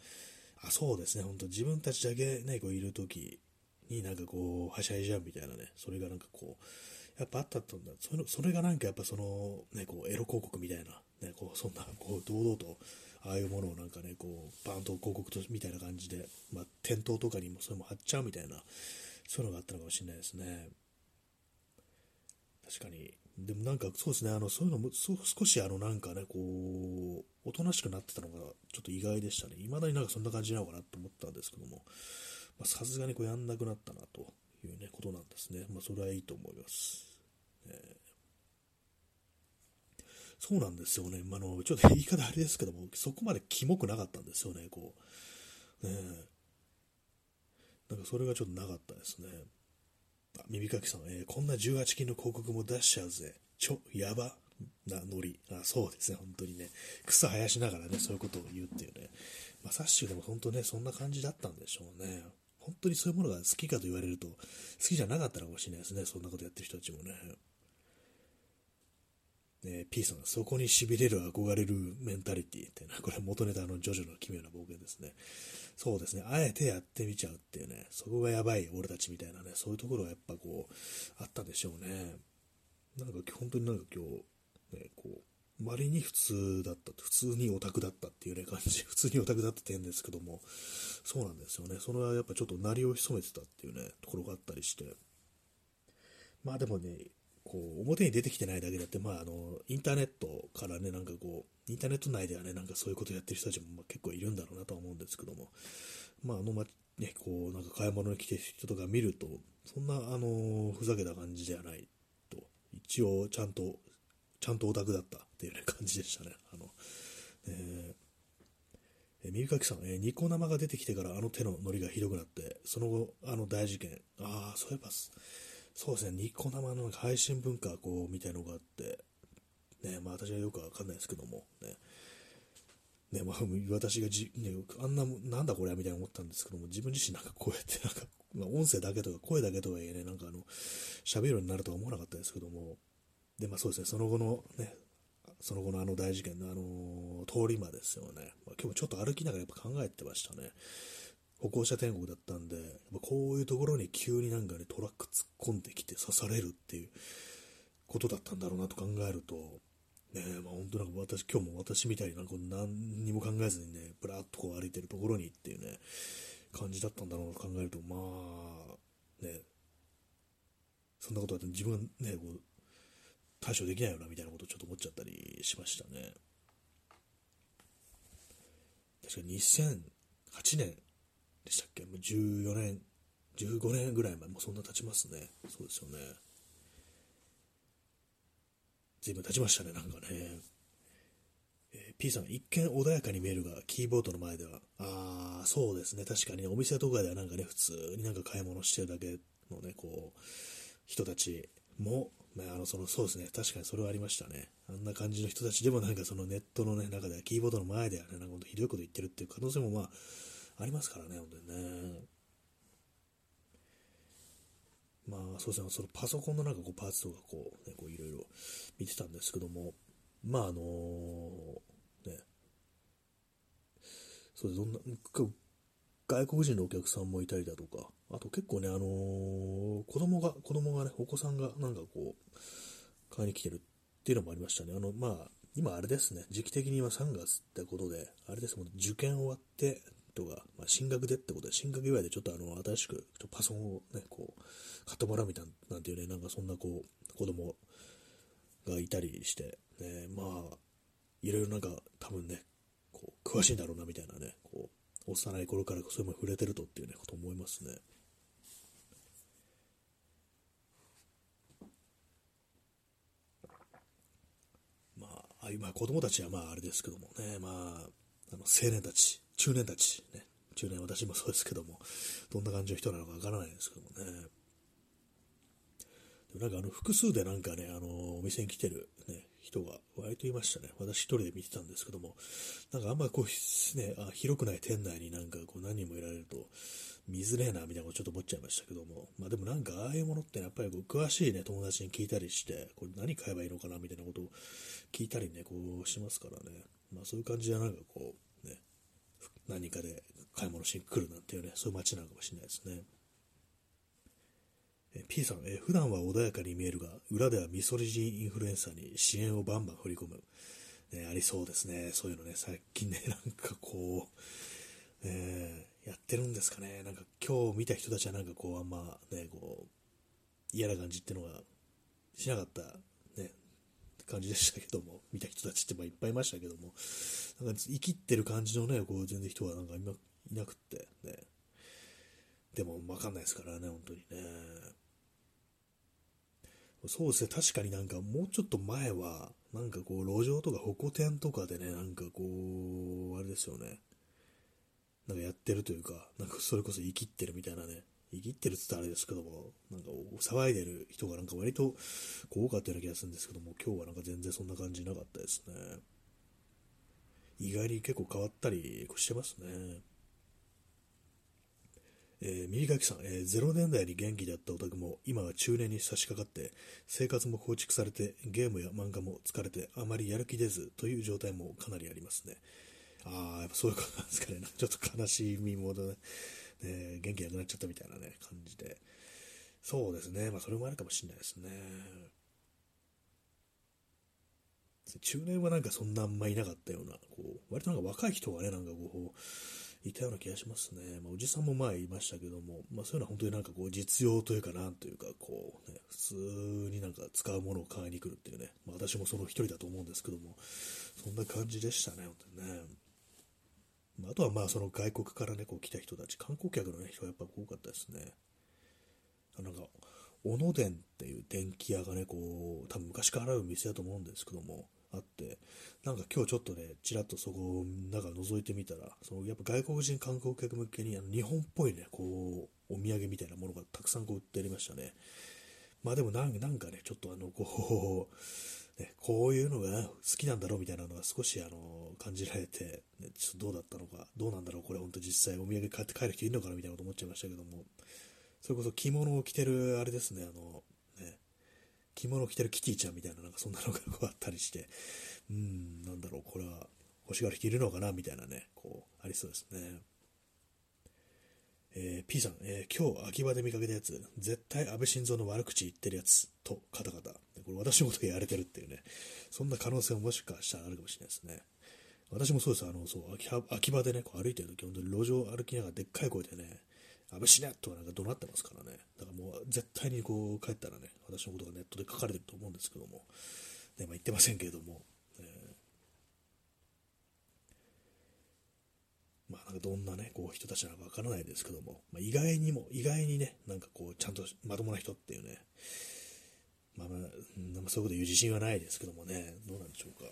S1: あ、そうですね、本当自分たちだけね、こういるときになんかこう、はしゃいじゃんみたいなね、それがなんかこう、やっぱあったとんだ。それそれがなんかやっぱその、ね、こう、エロ広告みたいな、ね、こう、そんな、こう、堂々と、ああいうものをなんかね、こう、バンと広告とみたいな感じで、まあ、店頭とかにもそれも貼っちゃうみたいな、そういうのがあったのかもしれないですね。確かに。でもなんかそうですね、あの、そういうのも、少しあの、なんかね、こう、おとなしくなってたのが、ちょっと意外でしたね。未だになんかそんな感じなのかなと思ったんですけども、さすがにこうやんなくなったな、というね、ことなんですね。まあ、それはいいと思います。えー、そうなんですよね。まあの、ちょっと言い方あれですけども、そこまでキモくなかったんですよね、こう。ねなんかそれがちょっとなかったですね。耳かきさん、えー、こんな18金の広告も出しちゃうぜ。ちょ、やばなノリ。あ、そうですね、本当にね。草生やしながらね、そういうことを言うっていうね。まあ、サッシュでも本当ね、そんな感じだったんでしょうね。本当にそういうものが好きかと言われると、好きじゃなかったのかもしれないですね。そんなことやってる人たちもね。ね、P さん、そこに痺れる憧れるメンタリティっていうのは、これ元ネタのジョジョの奇妙な冒険ですね。そうですね、あえてやってみちゃうっていうね、そこがやばい、俺たちみたいなね、そういうところがやっぱこう、あったんでしょうね。なんか本当になんか今日、ね、こう、割に普通だった、普通にオタクだったっていうね、感じ、普通にオタクだったって言うんですけども、そうなんですよね。それはやっぱちょっと鳴りを潜めてたっていうね、ところがあったりして、まあでもね、こう、表に出てきてないだけだって、まあ、あの、インターネットからね、なんかこう、インターネット内ではね、なんかそういうことやってる人たちもま結構いるんだろうなとは思うんですけども、まあ、あの、ま、ね、こう、なんか買い物に来てる人とか見ると、そんな、あの、ふざけた感じではないと、一応、ちゃんと、ちゃんとオタクだったっていうね、感じでしたね。あの、えー、耳かきさん、え、ニコ生が出てきてからあの手のノリがひどくなって、その後、あの大事件、ああ、そういえば、そうですね、ニコ生の配信文化こうみたいのがあって、ね、まあ私はよくわかんないですけども、ね、ね、まあ、私がじ、ね、あんな、なんだこれみたいに思ったんですけども、自分自身なんかこうやってなんか、まあ、音声だけとか声だけとはいえね、なんかあの、喋るようになるとは思わなかったですけども、で、まあそうですね、その後のね、その後のあの大事件のあの通り魔ですよね。まあ、今日もちょっと歩きながらやっぱ考えてましたね。歩行者天国だったんで、やっぱこういうところに急になんかね、トラック突っ込んできて刺されるっていうことだったんだろうなと考えると、ねまあ、本当なんか私、今日も私みたいになんか何にも考えずにね、ぶらっとこう歩いてるところにっていうね、感じだったんだろうと考えると、まあ、ね、そんなことだって自分がね、こう、対処できないよなみたいなことをちょっと思っちゃったりしましたね。確か2008年でしたっけ？もう14年、15年ぐらい前、もうそんな経ちますね。そうですよね。随分経ちましたね、なんかね。えー、P さん、一見穏やかに見えるが、キーボードの前では、ああ、そうですね、確かにね、お店とかではなんかね、普通になんか買い物してるだけのね、こう、人たちも、まあ、あの、その、そうですね、確かにそれはありましたね。あんな感じの人たちでもなんかそのネットのね、中ではキーボードの前ではね、なんかひどいこと言ってるっていう可能性もまあ、ありますからね、本当にね。まあ、そうですね、そのパソコンのなんかこうパーツとかこう、ね、こういろいろ見てたんですけども、まああのね、そうどんな、外国人のお客さんもいたりだとか、あと結構ね、あのー、子供が、子供がね、お子さんがなんかこう、買いに来てるっていうのもありましたね。あの、まあ、今あれですね、時期的に今3月ってことで、あれですもん、受験終わって、人が、まあ、進学でってことで、進学祝いでちょっとあの、新しくパソコンをね、こう、買ってもらうみたいな、なんていうね、なんかそんなこう、子供がいたりして、ね、まあ、いろいろなんか多分ね、こう、詳しいんだろうなみたいなね、こう、幼い頃からそういうも触れてるとっていうね、こと思いますね。まあ、ああいう、まあ子供たちはまああれですけどもね、まあ、あの青年たち、中年たち、ね、中年私もそうですけども、どんな感じの人なのかわからないですけどもね。でもなんかあの複数でなんかね、あのお店に来てる、ね、人が割といましたね。私一人で見てたんですけども、なんかあんまこう、ね、あ広くない店内になんかこう何人もいられると、見づれえなみたいなことちょっと思っちゃいましたけども、まあでもなんかああいうものってやっぱりこう詳しいね、友達に聞いたりして、これ何買えばいいのかなみたいなことを聞いたりね、こうしますからね。まあそういう感じでなんかこう、何かで買い物しに来るなんていうね、そういう街なのかもしれないですね。え P さん、え普段は穏やかに見えるが、裏ではミソリジーインフルエンサーに支援をバンバン振り込む。ね、ありそうですね。そういうのね、最近ね、なんかこう、えー、やってるんですかね。なんか今日見た人たちはなんかこう、あんまね、こう、嫌な感じっていうのがしなかった感じでしたけども、見た人たちってまあいっぱいいましたけども、なんか生きってる感じのね、こう全然人はなんかいなくって、ね。でもわかんないですからね、本当にね。そうですね、確かになんかもうちょっと前は、なんかこう路上とか歩行店とかでね、なんかこう、あれですよね。なんかやってるというか、なんかそれこそ生きってるみたいなね、いぎってるって言ったらあれですけども、なんか騒いでる人がなんか割と多かったような気がするんですけども、今日はなんか全然そんな感じなかったですね。意外に結構変わったりしてますね。えー、右垣さん、えー、0年代に元気だったオタクも今は中年に差し掛かって生活も構築されてゲームや漫画も疲れてあまりやる気出ずという状態もかなりありますね。ああ、やっぱそういうことなんですかね。ちょっと悲しみもね、ね、元気なくなっちゃったみたいなね、感じで。そうですね。まあ、それもあるかもしれないですね。中年はなんかそんなあんまいなかったような、こう、割となんか若い人がね、なんかこう、いたような気がしますね。まあ、おじさんも前いましたけども、まあ、そういうのは本当になんかこう、実用というか、なんというか、こう、ね、普通になんか使うものを買いに来るっていうね、まあ、私もその一人だと思うんですけども、そんな感じでしたね、本当にね。あとはまあその外国からね、こう来た人たち、観光客の、ね、人がやっぱ多かったですね。なんか、小野電っていう電気屋がね、こう、多分昔からある店だと思うんですけども、あって、なんか今日ちょっとね、ちらっとそこをなんか覗いてみたら、そのやっぱ外国人観光客向けにあの日本っぽいね、こう、お土産みたいなものがたくさんこう売ってありましたね。まあでもなんかね、ちょっとあの、こう、ね、こういうのが好きなんだろうみたいなのが少しあの感じられて、ね、ちょっとどうだったのか、どうなんだろう、これ本当実際お土産買って帰る人いるのかなみたいなこと思っちゃいましたけども、それこそ着物を着てる、あれですね、あの、ね、着物を着てるキティちゃんみたいな、なんかそんなのがこうあったりして、うん、なんだろう、これは欲しがる人いるのかなみたいなね、こう、ありそうですね。えー、P さん、えー、今日秋葉で見かけたやつ、絶対安倍晋三の悪口言ってるやつと、カタカタ。これ私のことやれてるっていうね、そんな可能性ももしかしたらあるかもしれないですね。私もそうです、あの、そう、秋葉秋葉でね、こう歩いてるとき、本当に路上歩きながらでっかい声でね、安倍死ねとかなんか怒鳴ってますからね。だからもう絶対にこう帰ったらね、私のことがネットで書かれてると思うんですけども、ね、まあ言ってませんけれども、まあ、なんかどんなね、こう人たちなのかわからないですけども、まあ、意外にも、意外にね、なんかこう、ちゃんとまともな人っていうね、まあまあ、そういうこと言う自信はないですけどもね、どうなんでしょうか。ね、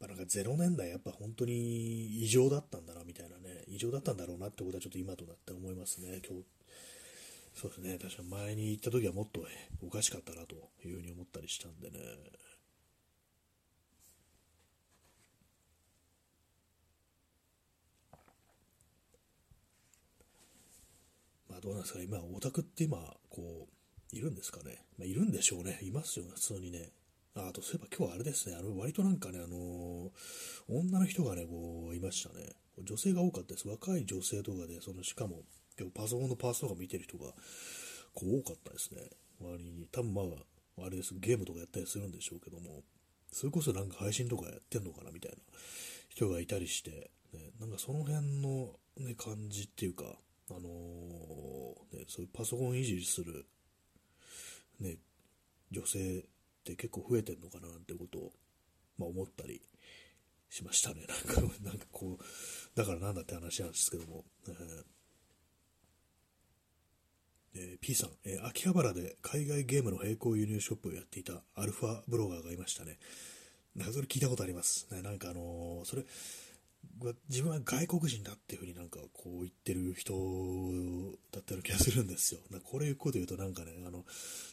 S1: まあ、なんか0年代やっぱ本当に異常だったんだなみたいなね、異常だったんだろうなってことはちょっと今となって思いますね、今日。そうですね、確か前に行った時はもっとおかしかったなというふうに思ったりしたんでね。まあ、どうなんですか、今、オタクって今、こう、いるんですかね。まあ、いるんでしょうね。いますよね、普通にね。ああと、そういえば今日はあれですね、あの、割となんかね、あのー、女の人がね、こう、いましたね。女性が多かったです。若い女性とかで、その、しかも、結構パソコンのパーツとか見てる人が、こう、多かったですね。周りに。多分まあ、あれです、ゲームとかやったりするんでしょうけども、それこそなんか配信とかやってんのかなみたいな人がいたりして、ね、なんかその辺の、ね、感じっていうか、あのー、ね、そういうパソコンいじりする、ね、女性って結構増えてんのかななんてことを、まあ、思ったりしましたね。なんか、なんかこう、だからなんだって話なんですけども。えーえー、P さん、えー、秋葉原で海外ゲームの並行輸入ショップをやっていたアルファブロガーがいましたね。なんかそれ聞いたことあります。ね、なんかあのー、それ、自分は外国人だっていうふうになんかこう言ってる人だったような気がするんですよ。なこれいうこと言うとなんかね、あの、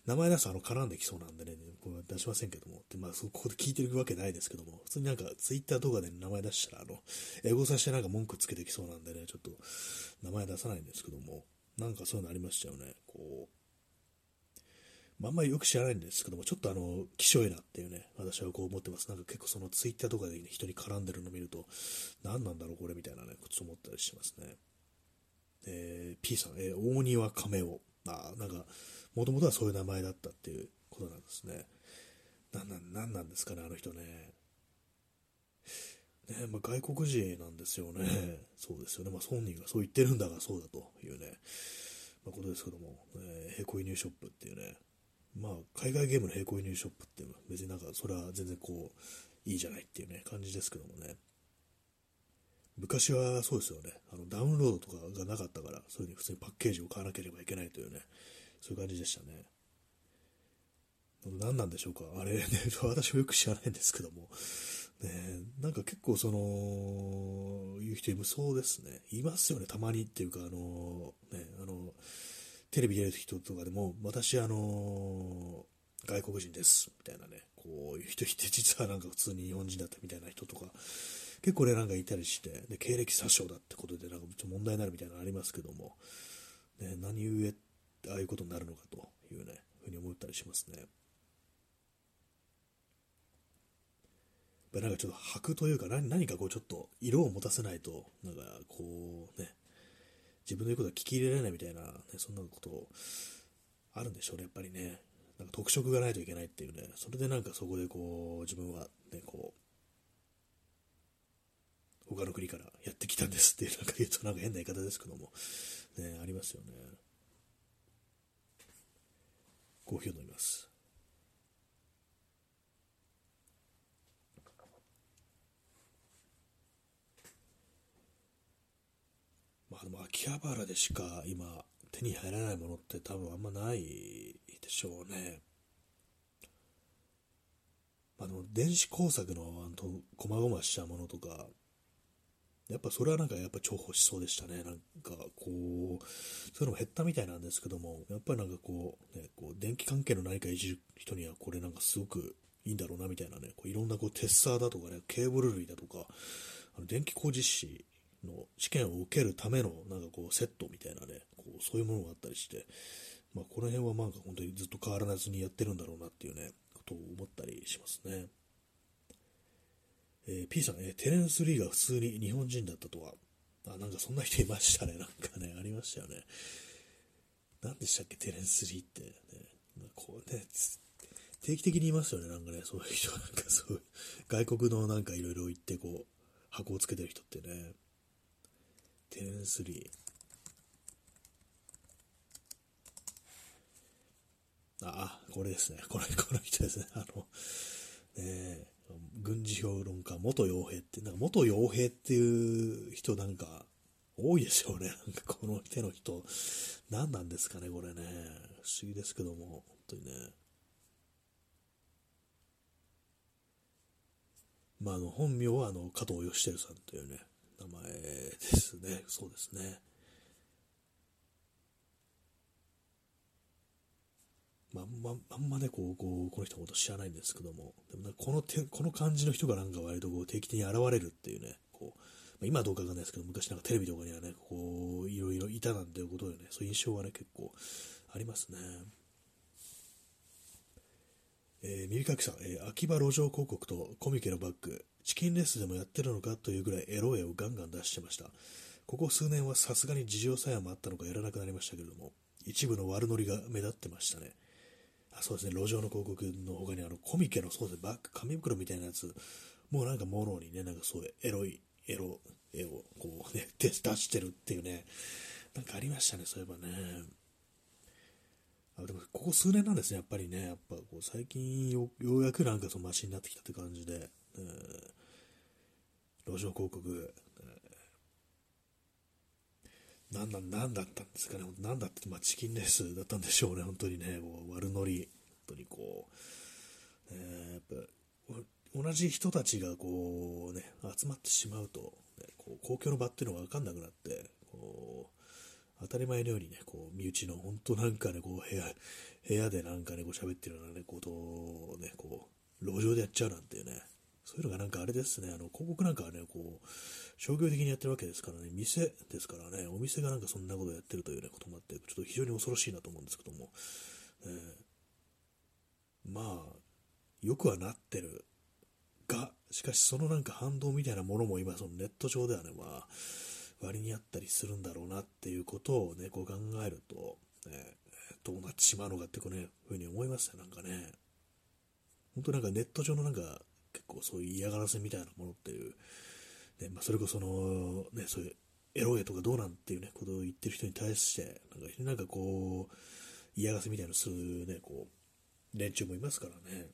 S1: 名前出すとあの絡んできそうなんでね、これ出しませんけども。で、まあ、そこで聞いてるわけないですけども、普通になんかツイッターとかで名前出したら、あの、英語さしてなんか文句つけてきそうなんでね、ちょっと名前出さないんですけども、なんかそういうのありましたよね。こう、まあ、んまりよく知らないんですけども、ちょっとあの、気象いなっていうね、私はこう思ってます。なんか結構そのツイッターとかで、ね、人に絡んでるのを見ると、何なんだろうこれみたいなね、こと思ったりしますね。えー、P さん、えー、大庭亀尾。あなんか、もともとはそういう名前だったっていうことなんですね。なんなん、なんなんですかね、あの人ね。ねまあ、外国人なんですよね。そうですよね。まあ、本人がそう言ってるんだがそうだというね、まあ、ことですけども、えー、並行輸入ショップっていうね、まあ、海外ゲームの並行輸入ショップっていうのは別になんかそれは全然こう、いいじゃないっていうね、感じですけどもね。昔はそうですよね。あのダウンロードとかがなかったから、そういうふうに普通にパッケージを買わなければいけないというね、そういう感じでしたね。何なんでしょうかあれね、私もよく知らないんですけども。ね、なんか結構その、いう人いそうですね。いますよね、たまにっていうか、あの、ね、あの、テレビ出る人とかでも、私、あのー、外国人です、みたいなね、こういう人いて、実はなんか普通に日本人だったみたいな人とか、結構ね、なんかいたりして、で経歴詐称だってことで、なんか問題になるみたいなのありますけども、ね、何故ああいうことになるのかというね、ふうに思ったりしますね。なんかちょっと白というか何、何かこうちょっと色を持たせないと、なんかこうね、自分の言うことは聞き入れられないみたいな、ね、そんなことあるんでしょうね、やっぱりね。なんか特色がないといけないっていうね、それでなんかそこでこう、自分はね、こう、他の国からやってきたんですっていう、なんか言うとなんか変な言い方ですけども、ね、ありますよね。コーヒーを飲みます。まあでも秋葉原でしか今手に入らないものって多分あんまないでしょうね。まあでも電子工作のあの、こまごましたものとか、やっぱそれはなんかやっぱ重宝しそうでしたね。なんかこう、そういうのも減ったみたいなんですけども、やっぱりなんかこう、ね、こう電気関係の何かいじる人にはこれなんかすごくいいんだろうなみたいなね、こういろんなこうテッサーだとかね、ケーブル類だとか、あの電気工事士の試験を受けるためのなんかこうセットみたいなね、こうそういうものがあったりして、まあ、この辺はなんか本当にずっと変わらずにやってるんだろうなっていうね、ことを思ったりしますね。えー、P さん、えー、テレンス・リーが普通に日本人だったとは、あ、なんかそんな人いましたね。なんかね、ありましたよね。何でしたっけ、テレンス・リーって。ね、こうね、定期的にいますよね、なんかね、そういう人、なんかそういう、外国のなんかいろいろ行って、こう、箱をつけてる人ってね、テンス・リー。あ、これですね。これ、この人ですね。あの、ねえ軍事評論家、元傭兵って、なんか元傭兵っていう人なんか多いですよね。なんかこの手の人。何なんですかね、これね。不思議ですけども、本当にね。まあ、あの、本名はあの、加藤義輝さんというね、名前ですね。そうですね。まあんま、あんまね、こう、こうこの人のこと知らないんですけども、でもこのこの感じの人がなんか割とこう定期的に現れるっていうね、こう、まあ、今はどうかわかんないですけど、昔なんかテレビとかにはね、こう、いろいろいたなんていうことでね、そういう印象はね、結構ありますね。えー、耳かきさん、えー、秋葉路上広告とコミケのバッグ、チキンレースでもやってるのかというぐらいエロ絵をガンガン出してました。ここ数年はさすがに事情さえもあったのかやらなくなりましたけれども、一部の悪ノリが目立ってましたね。あそうですね、路上の広告の他にあのコミケのそうですね、バッグ、紙袋みたいなやつ、もうなんかもろにね、なんかそうエロい、エロ、絵をこうね、出してるっていうね、なんかありましたね、そういえばね。あでも、ここ数年なんですね、やっぱりね、やっぱこう最近ようやくなんかそのマシになってきたって感じで、えー、路上広告、なんだ、なんだったんですかね、なんだって、まあ、チキンレースだったんでしょうね、本当にね、こう悪ノリ、本当にこう、えー、やっぱ、同じ人たちがこうね、集まってしまうと、ね、こう公共の場っていうのが分かんなくなって、こう、当たり前のようにね、こう、身内の本当なんかね、こう、部屋、部屋でなんかね、こう喋ってるようなね、ことをね、こう、路上でやっちゃうなんていうね、そういうのがなんかあれですね、あの、広告なんかはね、こう、商業的にやってるわけですからね、店ですからね、お店がなんかそんなことやってるという、ね、こともあって、ちょっと非常に恐ろしいなと思うんですけども、えー、まあ、よくはなってるが、しかしそのなんか反動みたいなものも今、そのネット上ではね、まあ、割にあったりするんだろうなっていうことをね、こう考えると、ね、どうなってしまうのかってこうね、ふうに思いますね、なんかね。本当なんかネット上のなんか、結構そういう嫌がらせみたいなものっていう、ねまあ、それこその、ね、そういうエロゲとかどうなんっていうね、ことを言ってる人に対して、なんか、なんかこう、嫌がらせみたいなのするね、こう、連中もいますからね。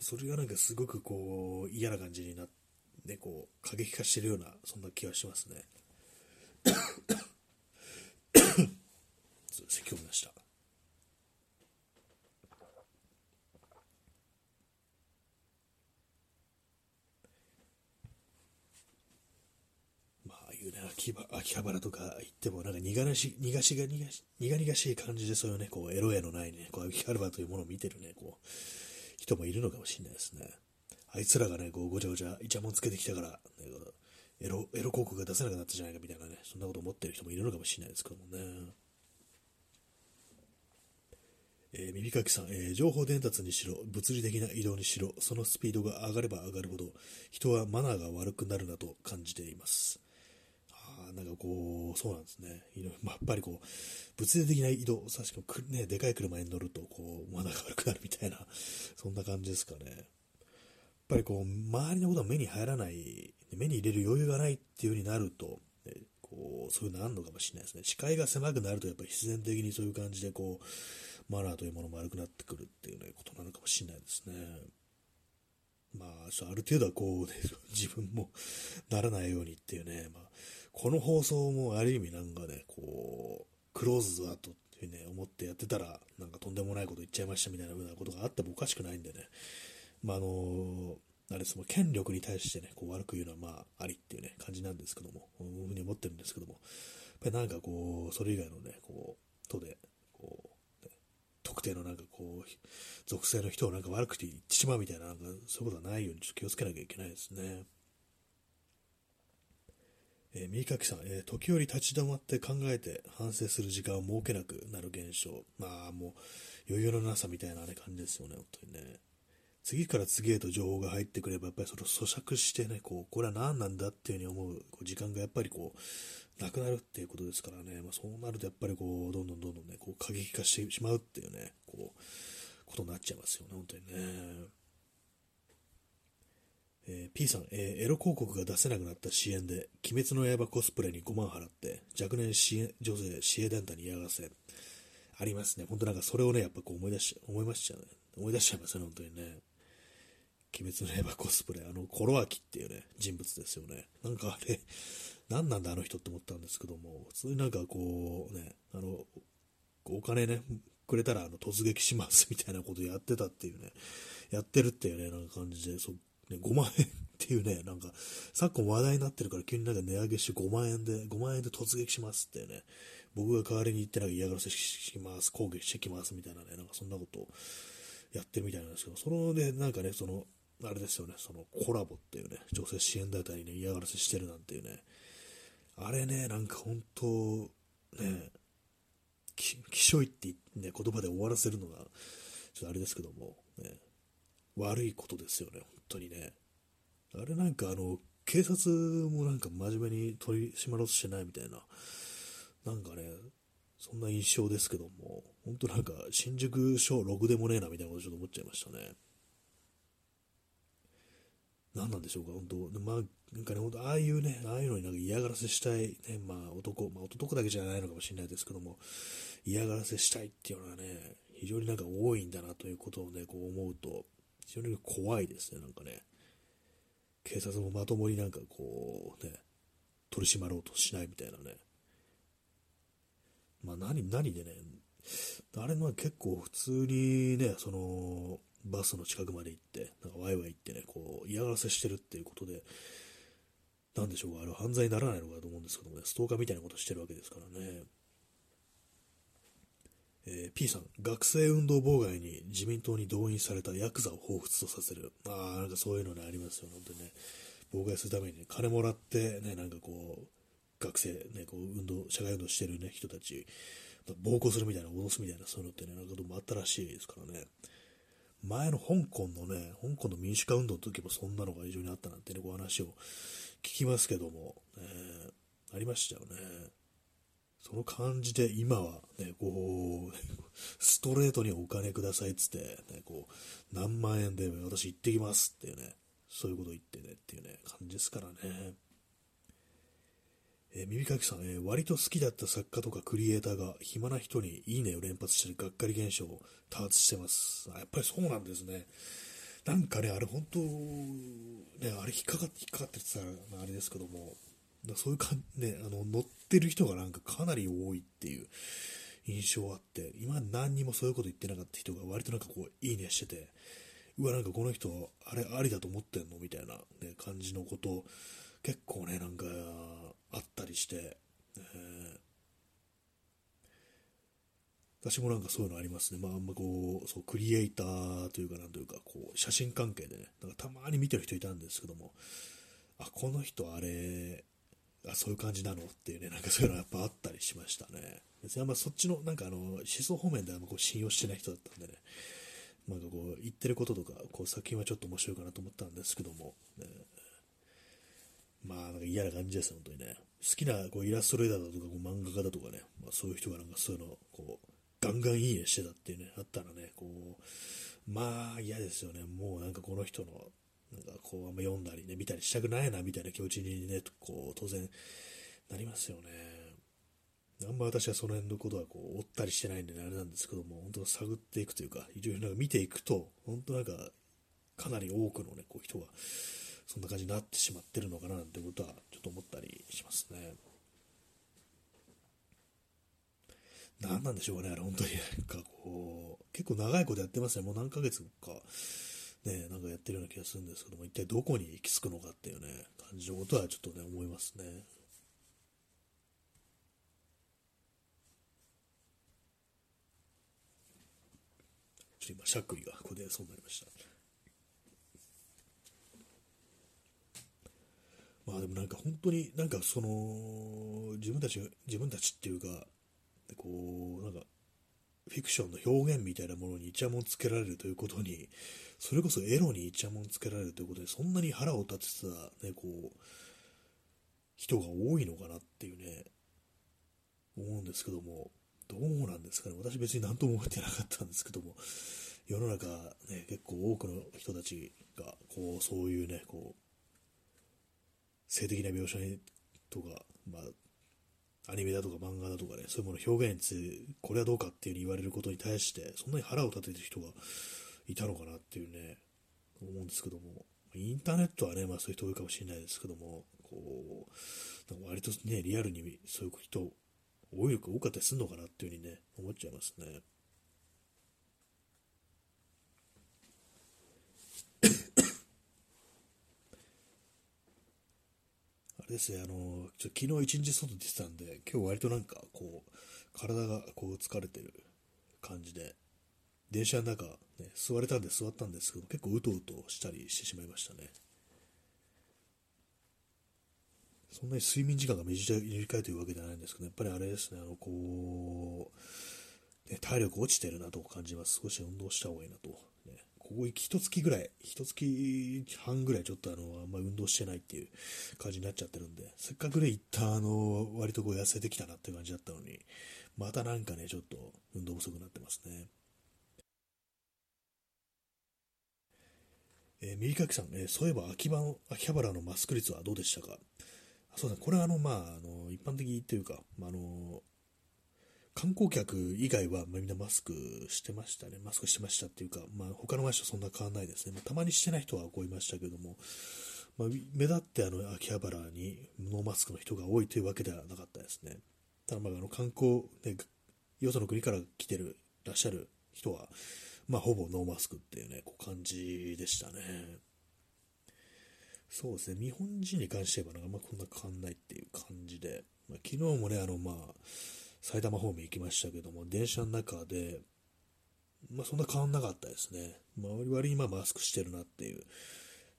S1: それがなんかすごくこう、嫌な感じになって、ね、こう、過激化してるような、そんな気はしますね。咳をました。秋葉秋葉原とか行っても、なんか苦々し、苦しが苦苦々しい感じで、そういうね、こう、エロエのないね、こう、秋葉原というものを見てるね、こう、人もいるのかもしれないですね。あいつらがね、こう、ごちゃごちゃ、イチャモンつけてきたから、ね、エロ、エロ広告が出せなくなったじゃないかみたいなね、そんなこと思ってる人もいるのかもしれないですけどもね。えー、耳かきさん、えー、情報伝達にしろ、物理的な移動にしろ、そのスピードが上がれば上がるほど、人はマナーが悪くなるなと感じています。なんかこう、そうなんですね。いろま、やっぱりこう、物理的な移動、確かにね、でかい車に乗ると、こう、マナーが悪くなるみたいな、そんな感じですかね。やっぱりこう、周りのことは目に入らない、目に入れる余裕がないっていう風になると、ね、こう、そういうのあるのかもしれないですね。視界が狭くなると、やっぱり必然的にそういう感じで、こう、マナーというものも悪くなってくるっていう、ね、ことなのかもしれないですね。まあ、ある程度はこう、ね、自分もならないようにっていうね、まあ、この放送もある意味なんかね、こう、クローズだとってね、思ってやってたら、なんかとんでもないこと言っちゃいましたみたいなことがあってもおかしくないんでね、まあ、あの、あれその権力に対してね、こう悪く言うのはまあありっていうね、感じなんですけども、こういうふうに思ってるんですけども、やっぱなんかこう、それ以外のね、こう、とで、こう、特定のなんかこう、属性の人をなんか悪くて言ってしまうみたいな、なんかそういうことはないようにちょっと気をつけなきゃいけないですね。えー、右かきさん、えー、時折立ち止まって考えて反省する時間を設けなくなる現象。まあもう余裕のなさみたいな、ね、感じですよね、本当にね。次から次へと情報が入ってくれば、やっぱりそれを咀嚼してね、こう、これは何なんだっていうふうに思うこう時間がやっぱりこう、なくなるっていうことですからね、まあ、そうなるとやっぱりこう、どんどんどんどんね、こう過激化してしまうっていうね、こう、ことになっちゃいますよね、本当にね。えー、P さん、えー、エロ広告が出せなくなった支援で、鬼滅の刃コスプレに5万払って、若年支援女性支援団体に嫌がらせ。ありますね。本当なんかそれをね、やっぱこう思い出し、思いましたね。思い出しちゃいますね、本当にね。鬼滅の刃コスプレ、あの、コロアキっていうね、人物ですよね。なんかあれ、何なんだあの人って思ったんですけども、普通になんかこう、ね、あの、お金ね、くれたらあの突撃しますみたいなことやってたっていうね、やってるっていうね、なんか感じで、そっね、5万円っていうね、なんか、昨今話題になってるから急になんか値上げして5万円で、5万円で突撃しますってね、僕が代わりに言ってなんか嫌がらせします、攻撃してきますみたいなね、なんかそんなことをやってるみたいなんですけど、そのね、なんかね、その、あれですよね、そのコラボっていうね、女性支援団体にね、嫌がらせしてるなんていうね、あれね、なんか本当、ね、き、きしょいってね、言葉で終わらせるのが、ちょっとあれですけども、ね、悪いことですよね、本当にね。あれなんかあの、警察もなんか真面目に取り締まろうとしてないみたいな、なんかね、そんな印象ですけども、本当なんか新宿署ログでもねえなみたいなことちょっと思っちゃいましたね。何なんでしょうか、本当、まあ、なんかね、本当、ああいうね、ああいうのになんか嫌がらせしたい、ね、まあ、男、まあ、男だけじゃないのかもしれないですけども、嫌がらせしたいっていうのはね、非常になんか多いんだなということをね、こう思うと、非常に怖いですね、なんかね。警察もまともになんかこう、ね、取り締まろうとしないみたいなね。まあ何、何でね、あれは結構普通にね、その、バスの近くまで行って、なんかワイワイ行ってね、こう、嫌がらせしてるっていうことで、なんでしょうか、あれは犯罪にならないのかと思うんですけどもね、ストーカーみたいなことしてるわけですからね。えー、P さん、学生運動妨害に自民党に動員されたヤクザを彷彿とさせる。ああ、なんかそういうのね、ありますよ、本当にね。妨害するために、ね金もらって、ね、なんかこう、学生、ね、こう運動、社会運動してるね、人たち、暴行するみたいな、脅すみたいな、そういうのってね、なんかどうもあったらしいですからね。前の香港のね、香港の民主化運動の時もそんなのが非常にあったなんてね、こう話を聞きますけども、えー、ありましたよね。その感じで今はね、こう、ストレートにお金くださいっつって、ね、こう、何万円で私行ってきますっていうね、そういうこと言ってねっていうね、感じですからね。えー、耳かきさん、えー、割と好きだった作家とかクリエイターが暇な人にいいねを連発してるがっかり現象を多発してます。あやっぱりそうなんですね。なんかね、あれ本当、ね、あれ引っかかって引っかかってってたらあれですけども、だそういうかね、あの、乗ってる人がなんかかなり多いっていう印象あって、今何にもそういうこと言ってなかった人が割となんかこう、いいねしてて、うわ、なんかこの人、あれありだと思ってんの？みたいな、ね、感じのこと結構ね、なんか、あったりして、えー、私もなんかそういうのありますね。まあ、あんまこう、そう、クリエイターというか、なんというか、こう、写真関係でね、なんかたまに見てる人いたんですけども、あ、この人あれ、あ、そういう感じなの？っていうね、なんかそういうのはやっぱあったりしましたね。別にあんまそっちの、なんかあの、思想方面ではこう信用してない人だったんでね、なんかこう、言ってることとか、こう、作品はちょっと面白いかなと思ったんですけども、ね、まあ、なんか嫌な感じです、本当にね。好きなこうイラストレーターだとかこう漫画家だとかね、まあ、そういう人がなんかそういうのこうガンガンいいねしてたっていうね、あったらね、こう、まあ嫌ですよね。もうなんかこの人の、なんかこうあんま読んだりね、見たりしたくないなみたいな気持ちにね、こう当然なりますよね。あんま私はその辺のことはこう追ったりしてないんでね、あれなんですけども、本当探っていくというか、いろいろなんか見ていくと、本当なんかかなり多くのね、こう人がそんな感じになってしまってるのかななんてことはちょっと思ったりしますね。何なんでしょうかね、あれ、本当に。なんかこう、結構長いことやってますね。もう何ヶ月か、ね、なんかやってるような気がするんですけども、一体どこに行き着くのかっていうね、感じのことはちょっとね、思いますね。ちょっと今、しゃっくりがここでそうなりました。まあでもなんか本当になんかその自分たち自分たちっていうかこうなんかフィクションの表現みたいなものにイチャモンつけられるということにそれこそエロにイチャモンつけられるということでそんなに腹を立ててた、ね、こう人が多いのかなっていうね思うんですけどもどうなんですかね。私別に何とも思ってなかったんですけども世の中、ね、結構多くの人たちがこうそういうねこう性的な描写とか、まあ、アニメだとか漫画だとかね、そういうもの表現について、これはどうかっていうふうに言われることに対して、そんなに腹を立ててる人がいたのかなっていうね、思うんですけども、インターネットはね、まあそういう人多いかもしれないですけども、こう、なんか割とね、リアルにそういう人多い多かったりするのかなっていうふうにね、思っちゃいますね。あれですね、あの、ちょ昨日一日外出てたんで、今日割となんかこう、体がこう疲れてる感じで、電車の中、ね、座れたんで座ったんですけど、結構うとうとしたりしてしまいましたね。そんなに睡眠時間が短いというわけではないんですけど、やっぱりあれですね、あの、こう、ね、体力落ちてるなと感じます。少し運動した方がいいなとねここ一月ぐらい、一月半ぐらいちょっとあの、あんまり運動してないっていう感じになっちゃってるんで、せっかくね、一旦あの、割とこう痩せてきたなっていう感じだったのに、またなんかね、ちょっと運動不足になってますね。えー、右かきさん、えー、そういえば秋葉秋葉原のマスク率はどうでしたか？そうですね、これはあの、まあ、あの、一般的というか、まあ、の、観光客以外は、まみんなマスクしてましたね。マスクしてましたっていうか、まあ、他の街とそんな変わらないですね。まあ、たまにしてない人はこういましたけども、まあ、目立ってあの秋葉原にノーマスクの人が多いというわけではなかったですね。ただ、まあ、あの観光、ね、よその国から来てる、らっしゃる人は、まあ、ほぼノーマスクっていうね、こう感じでしたね。そうですね、日本人に関して言えば、なんかまあこんな変わんないっていう感じで、まあ、昨日もね、あの、まあ、埼玉方面行きましたけども、電車の中で、まあ、そんな変わんなかったですね。まあ、割にまマスクしてるなっていう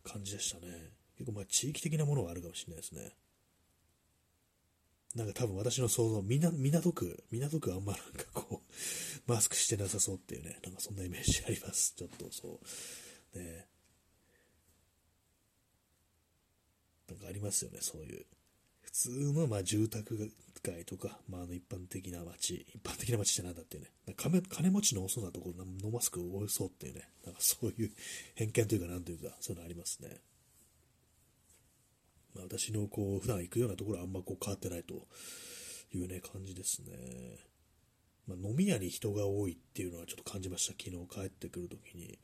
S1: 感じでしたね。結構まあ地域的なものはあるかもしれないですね。なんか多分私の想像、みな港区、港区あんまなんかこう、マスクしてなさそうっていうね、なんかそんなイメージあります。ちょっとそう。ねなんかありますよね、そういう。普通のまあ住宅街とか、まあ、あの一般的な街、一般的な街ってなんだっていうね、金金持ちの多そうなところ、ノマスクを多そうっていうね、なんかそういう偏見というか、なんというか、そういうのありますね。まあ、私のこう普段行くようなところはあんまこう変わってないというね、感じですね。まあ、飲み屋に人が多いっていうのはちょっと感じました、昨日帰ってくるときに。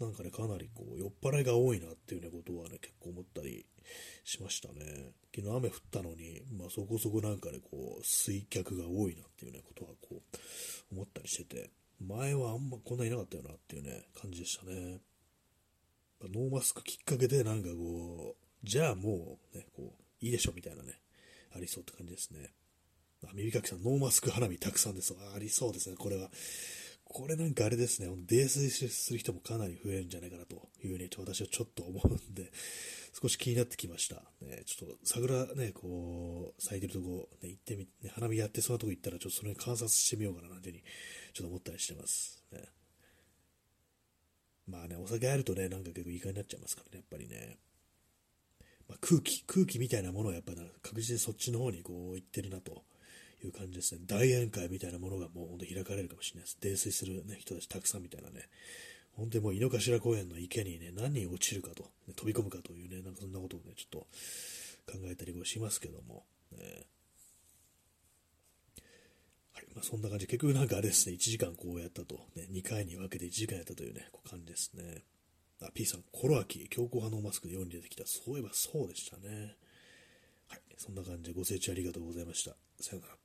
S1: なんかね、かなりこう酔っ払いが多いなっていうね、ことはね、結構思ったりしましたね。昨日雨降ったのに、まあ、そこそこなんかね、こう、水客が多いなっていうね、ことはこう、思ったりしてて、前はあんまこんないなかったよなっていうね、感じでしたね。ノーマスクきっかけでなんかこう、じゃあもうね、こう、いいでしょみたいなね、ありそうって感じですね。あ、耳かきさん、ノーマスク花火たくさんです。ありそうですね、これは。これなんかあれですね、泥酔する人もかなり増えるんじゃないかなというふうに私はちょっと思うんで、少し気になってきました。ね、ちょっと桜ね、こう、咲いてるとこ、ね、行ってみ、ね、花見やってそんなとこ行ったら、ちょっとそれ観察してみようかななんていうふうに、ちょっと思ったりしてます。ね。まあね、お酒あるとね、なんか結構意外になっちゃいますからね、やっぱりね。まあ、空気、空気みたいなものはやっぱり確実にそっちの方にこう行ってるなという感じですね。大宴会みたいなものがもう本当開かれるかもしれないです。泥酔する、ね、人たちたくさんみたいなね。本当にもう井の頭公園の池にね、何人落ちるかと、ね、飛び込むかというね、なんかそんなことをね、ちょっと考えたりもしますけども、ね、はいまあ、そんな感じ、結局なんかあれですね、1時間こうやったと、ね、2回に分けて1時間やったというね、こう感じですね。あ、P さん、コロアキ、強硬派のマスクで世に出てきた。そういえばそうでしたね。はい、そんな感じでご清聴ありがとうございました。さよなら。